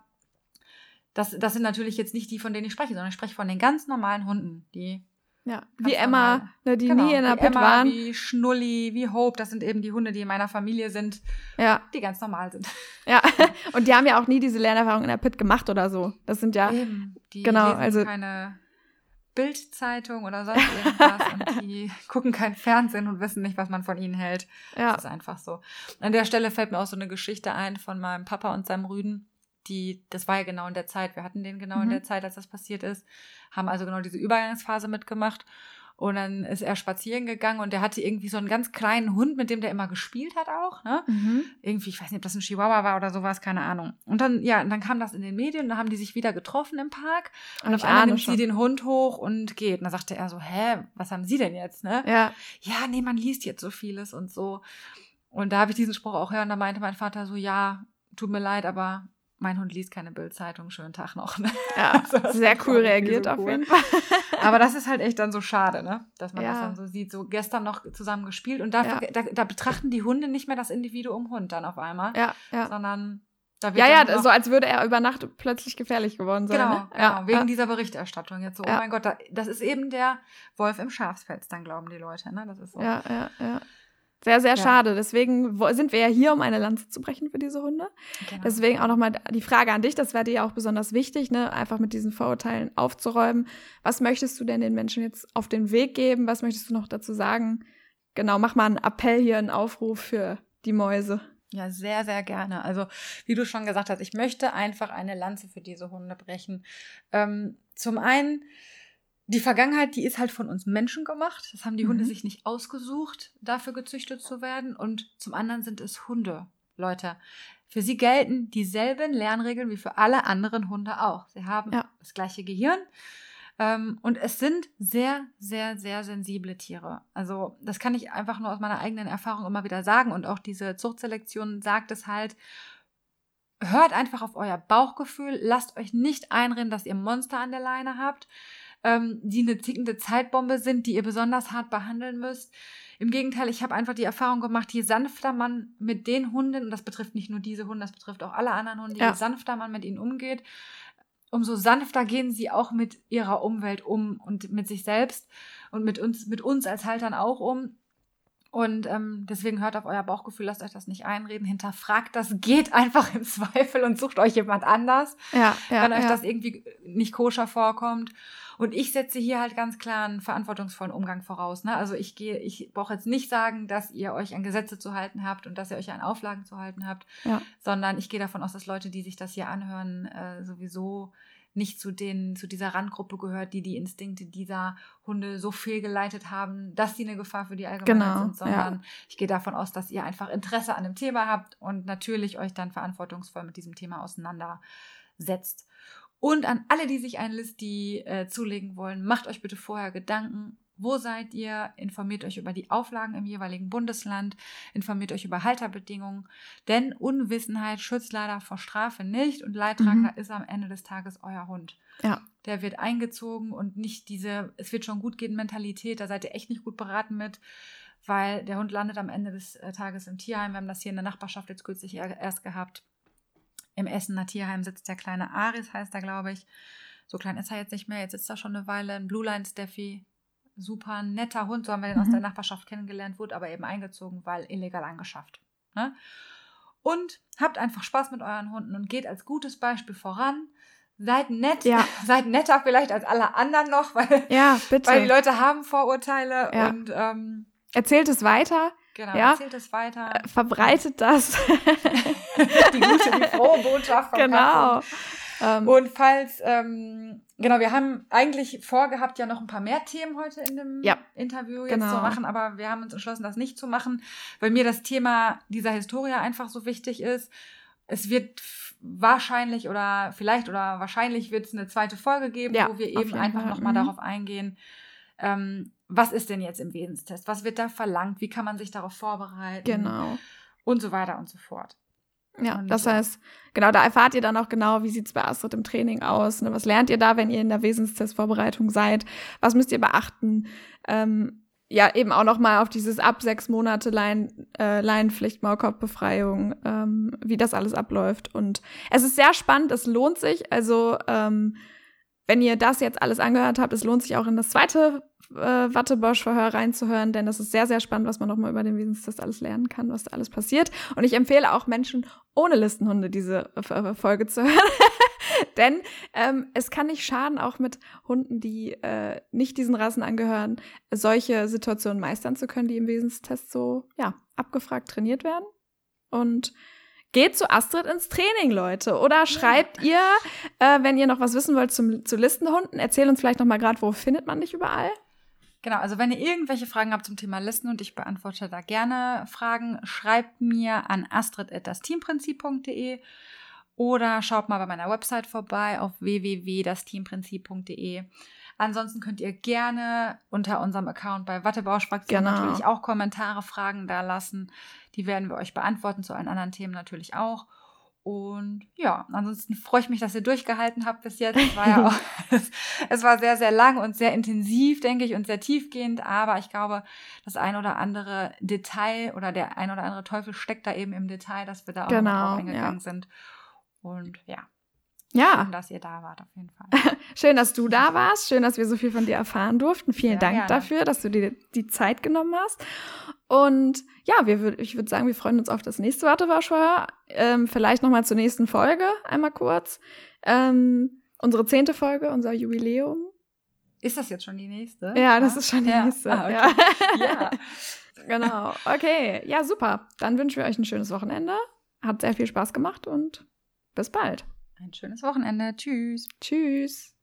das, das sind natürlich jetzt nicht die, von denen ich spreche, sondern ich spreche von den ganz normalen Hunden, die ja, wie Emma, ne, die genau, nie in der Pit Emma, waren. Wie Schnulli, wie Hope, das sind eben die Hunde, die in meiner Familie sind, ja. die ganz normal sind. Ja, und die haben ja auch nie diese Lernerfahrung in der Pit gemacht oder so. Das sind ja, eben, die genau, also keine Bildzeitung oder sonst irgendwas und die gucken kein Fernsehen und wissen nicht, was man von ihnen hält. Ja. Das ist einfach so. An der Stelle fällt mir auch so eine Geschichte ein von meinem Papa und seinem Rüden die, das war ja genau in der Zeit, wir hatten den genau mhm. in der Zeit, als das passiert ist, haben also genau diese Übergangsphase mitgemacht. Und dann ist er spazieren gegangen und der hatte irgendwie so einen ganz kleinen Hund, mit dem der immer gespielt hat auch. Ne? Mhm. Irgendwie, ich weiß nicht, ob das ein Chihuahua war oder sowas, keine Ahnung. Und dann, ja, und dann kam das in den Medien und dann haben die sich wieder getroffen im Park. Und auf einmal nimmt sie den Hund hoch und geht. Und dann sagte er so, hä, was haben Sie denn jetzt? Ne? Ja. Ja, nee, man liest jetzt so vieles und so. Und da habe ich diesen Spruch auch hören, da meinte mein Vater so, ja, tut mir leid, aber mein Hund liest keine Bildzeitung, schönen Tag noch. Ne? Ja, also sehr cool reagiert so auf jeden Fall. Aber das ist halt echt dann so schade, ne? Dass man ja. das dann so sieht. So gestern noch zusammen gespielt und dafür, ja. da, da, betrachten die Hunde nicht mehr das Individuum Hund dann auf einmal, ja, ja. sondern da ja, ja, so als würde er über Nacht plötzlich gefährlich geworden sein. Genau, ne? genau ja, wegen ja. dieser Berichterstattung jetzt so. Oh mein Gott, da, das ist eben der Wolf im Schafspelz, dann glauben die Leute, ne? Das ist so. Ja, ja, ja. Sehr, sehr ja. schade. Deswegen sind wir ja hier, um eine Lanze zu brechen für diese Hunde. Genau. Deswegen auch nochmal die Frage an dich, das wäre dir ja auch besonders wichtig, ne? einfach mit diesen Vorurteilen aufzuräumen. Was möchtest du denn den Menschen jetzt auf den Weg geben? Was möchtest du noch dazu sagen? Genau, mach mal einen Appell hier, einen Aufruf für die Mäuse. Ja, sehr, sehr gerne. Also, wie du schon gesagt hast, ich möchte einfach eine Lanze für diese Hunde brechen. Ähm, zum einen, die Vergangenheit, die ist halt von uns Menschen gemacht. Das haben die mhm. Hunde sich nicht ausgesucht, dafür gezüchtet zu werden. Und zum anderen sind es Hunde, Leute. Für sie gelten dieselben Lernregeln wie für alle anderen Hunde auch. Sie haben ja. das gleiche Gehirn. Ähm, und es sind sehr, sehr, sehr sensible Tiere. Also, das kann ich einfach nur aus meiner eigenen Erfahrung immer wieder sagen. Und auch diese Zuchtselektion sagt es halt. Hört einfach auf euer Bauchgefühl. Lasst euch nicht einreden, dass ihr Monster an der Leine habt ähm, die eine tickende Zeitbombe sind, die ihr besonders hart behandeln müsst. Im Gegenteil, ich habe einfach die Erfahrung gemacht, je sanfter man mit den Hunden, und das betrifft nicht nur diese Hunde, das betrifft auch alle anderen Hunde, ja. je sanfter man mit ihnen umgeht, umso sanfter gehen sie auch mit ihrer Umwelt um und mit sich selbst und mit uns, mit uns als Haltern auch um. Und ähm, deswegen hört auf euer Bauchgefühl, lasst euch das nicht einreden, hinterfragt das, geht einfach im Zweifel und sucht euch jemand anders, ja, ja, wenn euch ja. das irgendwie nicht koscher vorkommt. Und ich setze hier halt ganz klar einen verantwortungsvollen Umgang voraus. Ne? Also ich gehe, ich brauche jetzt nicht sagen, dass ihr euch an Gesetze zu halten habt und dass ihr euch an Auflagen zu halten habt, sondern ich gehe davon aus, dass Leute, die sich das hier anhören, äh, sowieso nicht zu den zu dieser Randgruppe gehört, die die Instinkte dieser Hunde so fehlgeleitet haben, dass sie eine Gefahr für die Allgemeinheit Genau, sind, sondern ich gehe davon aus, dass ihr einfach Interesse an dem Thema habt und natürlich euch dann verantwortungsvoll mit diesem Thema auseinandersetzt. Und an alle, die sich eine List die äh, zulegen wollen, macht euch bitte vorher Gedanken, wo seid ihr? Informiert euch über die Auflagen im jeweiligen Bundesland, informiert euch über Halterbedingungen, denn Unwissenheit schützt leider vor Strafe nicht und Leidtragender ist am Ende des Tages euer Hund. Ja. Der wird eingezogen und nicht diese, es wird schon gut gehen Mentalität, da seid ihr echt nicht gut beraten mit, weil der Hund landet am Ende des äh, Tages im Tierheim. Wir haben das hier in der Nachbarschaft jetzt kürzlich er- erst gehabt. Im Essener Tierheim sitzt der kleine Aris, heißt er, glaube ich. So klein ist er jetzt nicht mehr. Jetzt sitzt er schon eine Weile. Ein Blue Line Steffi. Super netter Hund. So haben wir den aus Mhm. der Nachbarschaft kennengelernt, wurde aber eben eingezogen, weil illegal angeschafft. Ne? Und habt einfach Spaß mit euren Hunden und geht als gutes Beispiel voran. Seid nett. Ja. Seid netter vielleicht als alle anderen noch, weil, Ja, weil die Leute haben Vorurteile Ja. und ähm, Erzählt es weiter, genau, Ja. erzählt es weiter. äh, verbreitet das. die gute, die frohe Botschaft vom genau. Ähm, Und falls, ähm, genau, wir haben eigentlich vorgehabt, ja noch ein paar mehr Themen heute in dem Ja, Interview jetzt genau. zu machen, aber wir haben uns entschlossen, das nicht zu machen, weil mir das Thema dieser Historie einfach so wichtig ist. Es wird wahrscheinlich oder vielleicht oder wahrscheinlich wird es eine zweite Folge geben, Ja, wo wir eben einfach nochmal Mhm. darauf eingehen, ähm, was ist denn jetzt im Wesenstest? Was wird da verlangt? Wie kann man sich darauf vorbereiten? genau. Und so weiter und so fort. Ja, Und das heißt, genau, da erfahrt ihr dann auch genau, wie sieht es bei Astrid im Training aus. Ne? Was lernt ihr da, wenn ihr in der Wesenstestvorbereitung seid? Was müsst ihr beachten? Ähm, ja, eben auch noch mal auf dieses ab sechs Monate Lein, äh, Leinenpflicht, Maulkorbbefreiung, ähm, wie das alles abläuft. Und es ist sehr spannend, es lohnt sich. Also, ähm, wenn ihr das jetzt alles angehört habt, es lohnt sich auch in das zweite äh, Wattebosch-Verhör reinzuhören, denn das ist sehr, sehr spannend, was man nochmal über den Wesenstest alles lernen kann, was da alles passiert. Und ich empfehle auch Menschen ohne Listenhunde diese äh, Folge zu hören. denn ähm, es kann nicht schaden, auch mit Hunden, die äh, nicht diesen Rassen angehören, solche Situationen meistern zu können, die im Wesenstest so, ja, abgefragt trainiert werden. Und Geht zu Astrid ins Training, Leute. Oder schreibt ihr, äh, wenn ihr noch was wissen wollt zum, zu Listenhunden. Erzähl uns vielleicht noch mal gerade, wo findet man dich überall? Genau, also wenn ihr irgendwelche Fragen habt zum Thema Listen und ich beantworte da gerne Fragen, schreibt mir an astrid.dasteamprinzip.de oder schaut mal bei meiner Website vorbei auf www.dasteamprinzip.de. Ansonsten könnt ihr gerne unter unserem Account bei Wattebauschfraktion Genau. natürlich auch Kommentare, Fragen da lassen. Die werden wir euch beantworten, zu allen anderen Themen natürlich auch. Und ja, ansonsten freue ich mich, dass ihr durchgehalten habt bis jetzt. Es war ja auch, es, war sehr, sehr lang und sehr intensiv, denke ich, und sehr tiefgehend. Aber ich glaube, das ein oder andere Detail oder der ein oder andere Teufel steckt da eben im Detail, dass wir da auch noch Genau, drauf eingegangen ja. sind. Und ja, Ja, schön, dass ihr da wart, auf jeden Fall. schön, dass du da warst. Schön, dass wir so viel von dir erfahren durften. Vielen Ja, Dank gerne. dafür, dass du dir die Zeit genommen hast. Und ja, wir ich würde sagen, wir freuen uns auf das nächste Wartewarschauer. Ähm, vielleicht noch mal zur nächsten Folge, einmal kurz. Ähm, unsere zehnte Folge, unser Jubiläum. Ist das jetzt schon die nächste? Ja, das ist schon die Ja. nächste. Ah, okay. ja. Ja. Genau. Okay. Ja, super. Dann wünschen wir euch ein schönes Wochenende. Hat sehr viel Spaß gemacht und bis bald. Ein schönes Wochenende. Tschüss. Tschüss.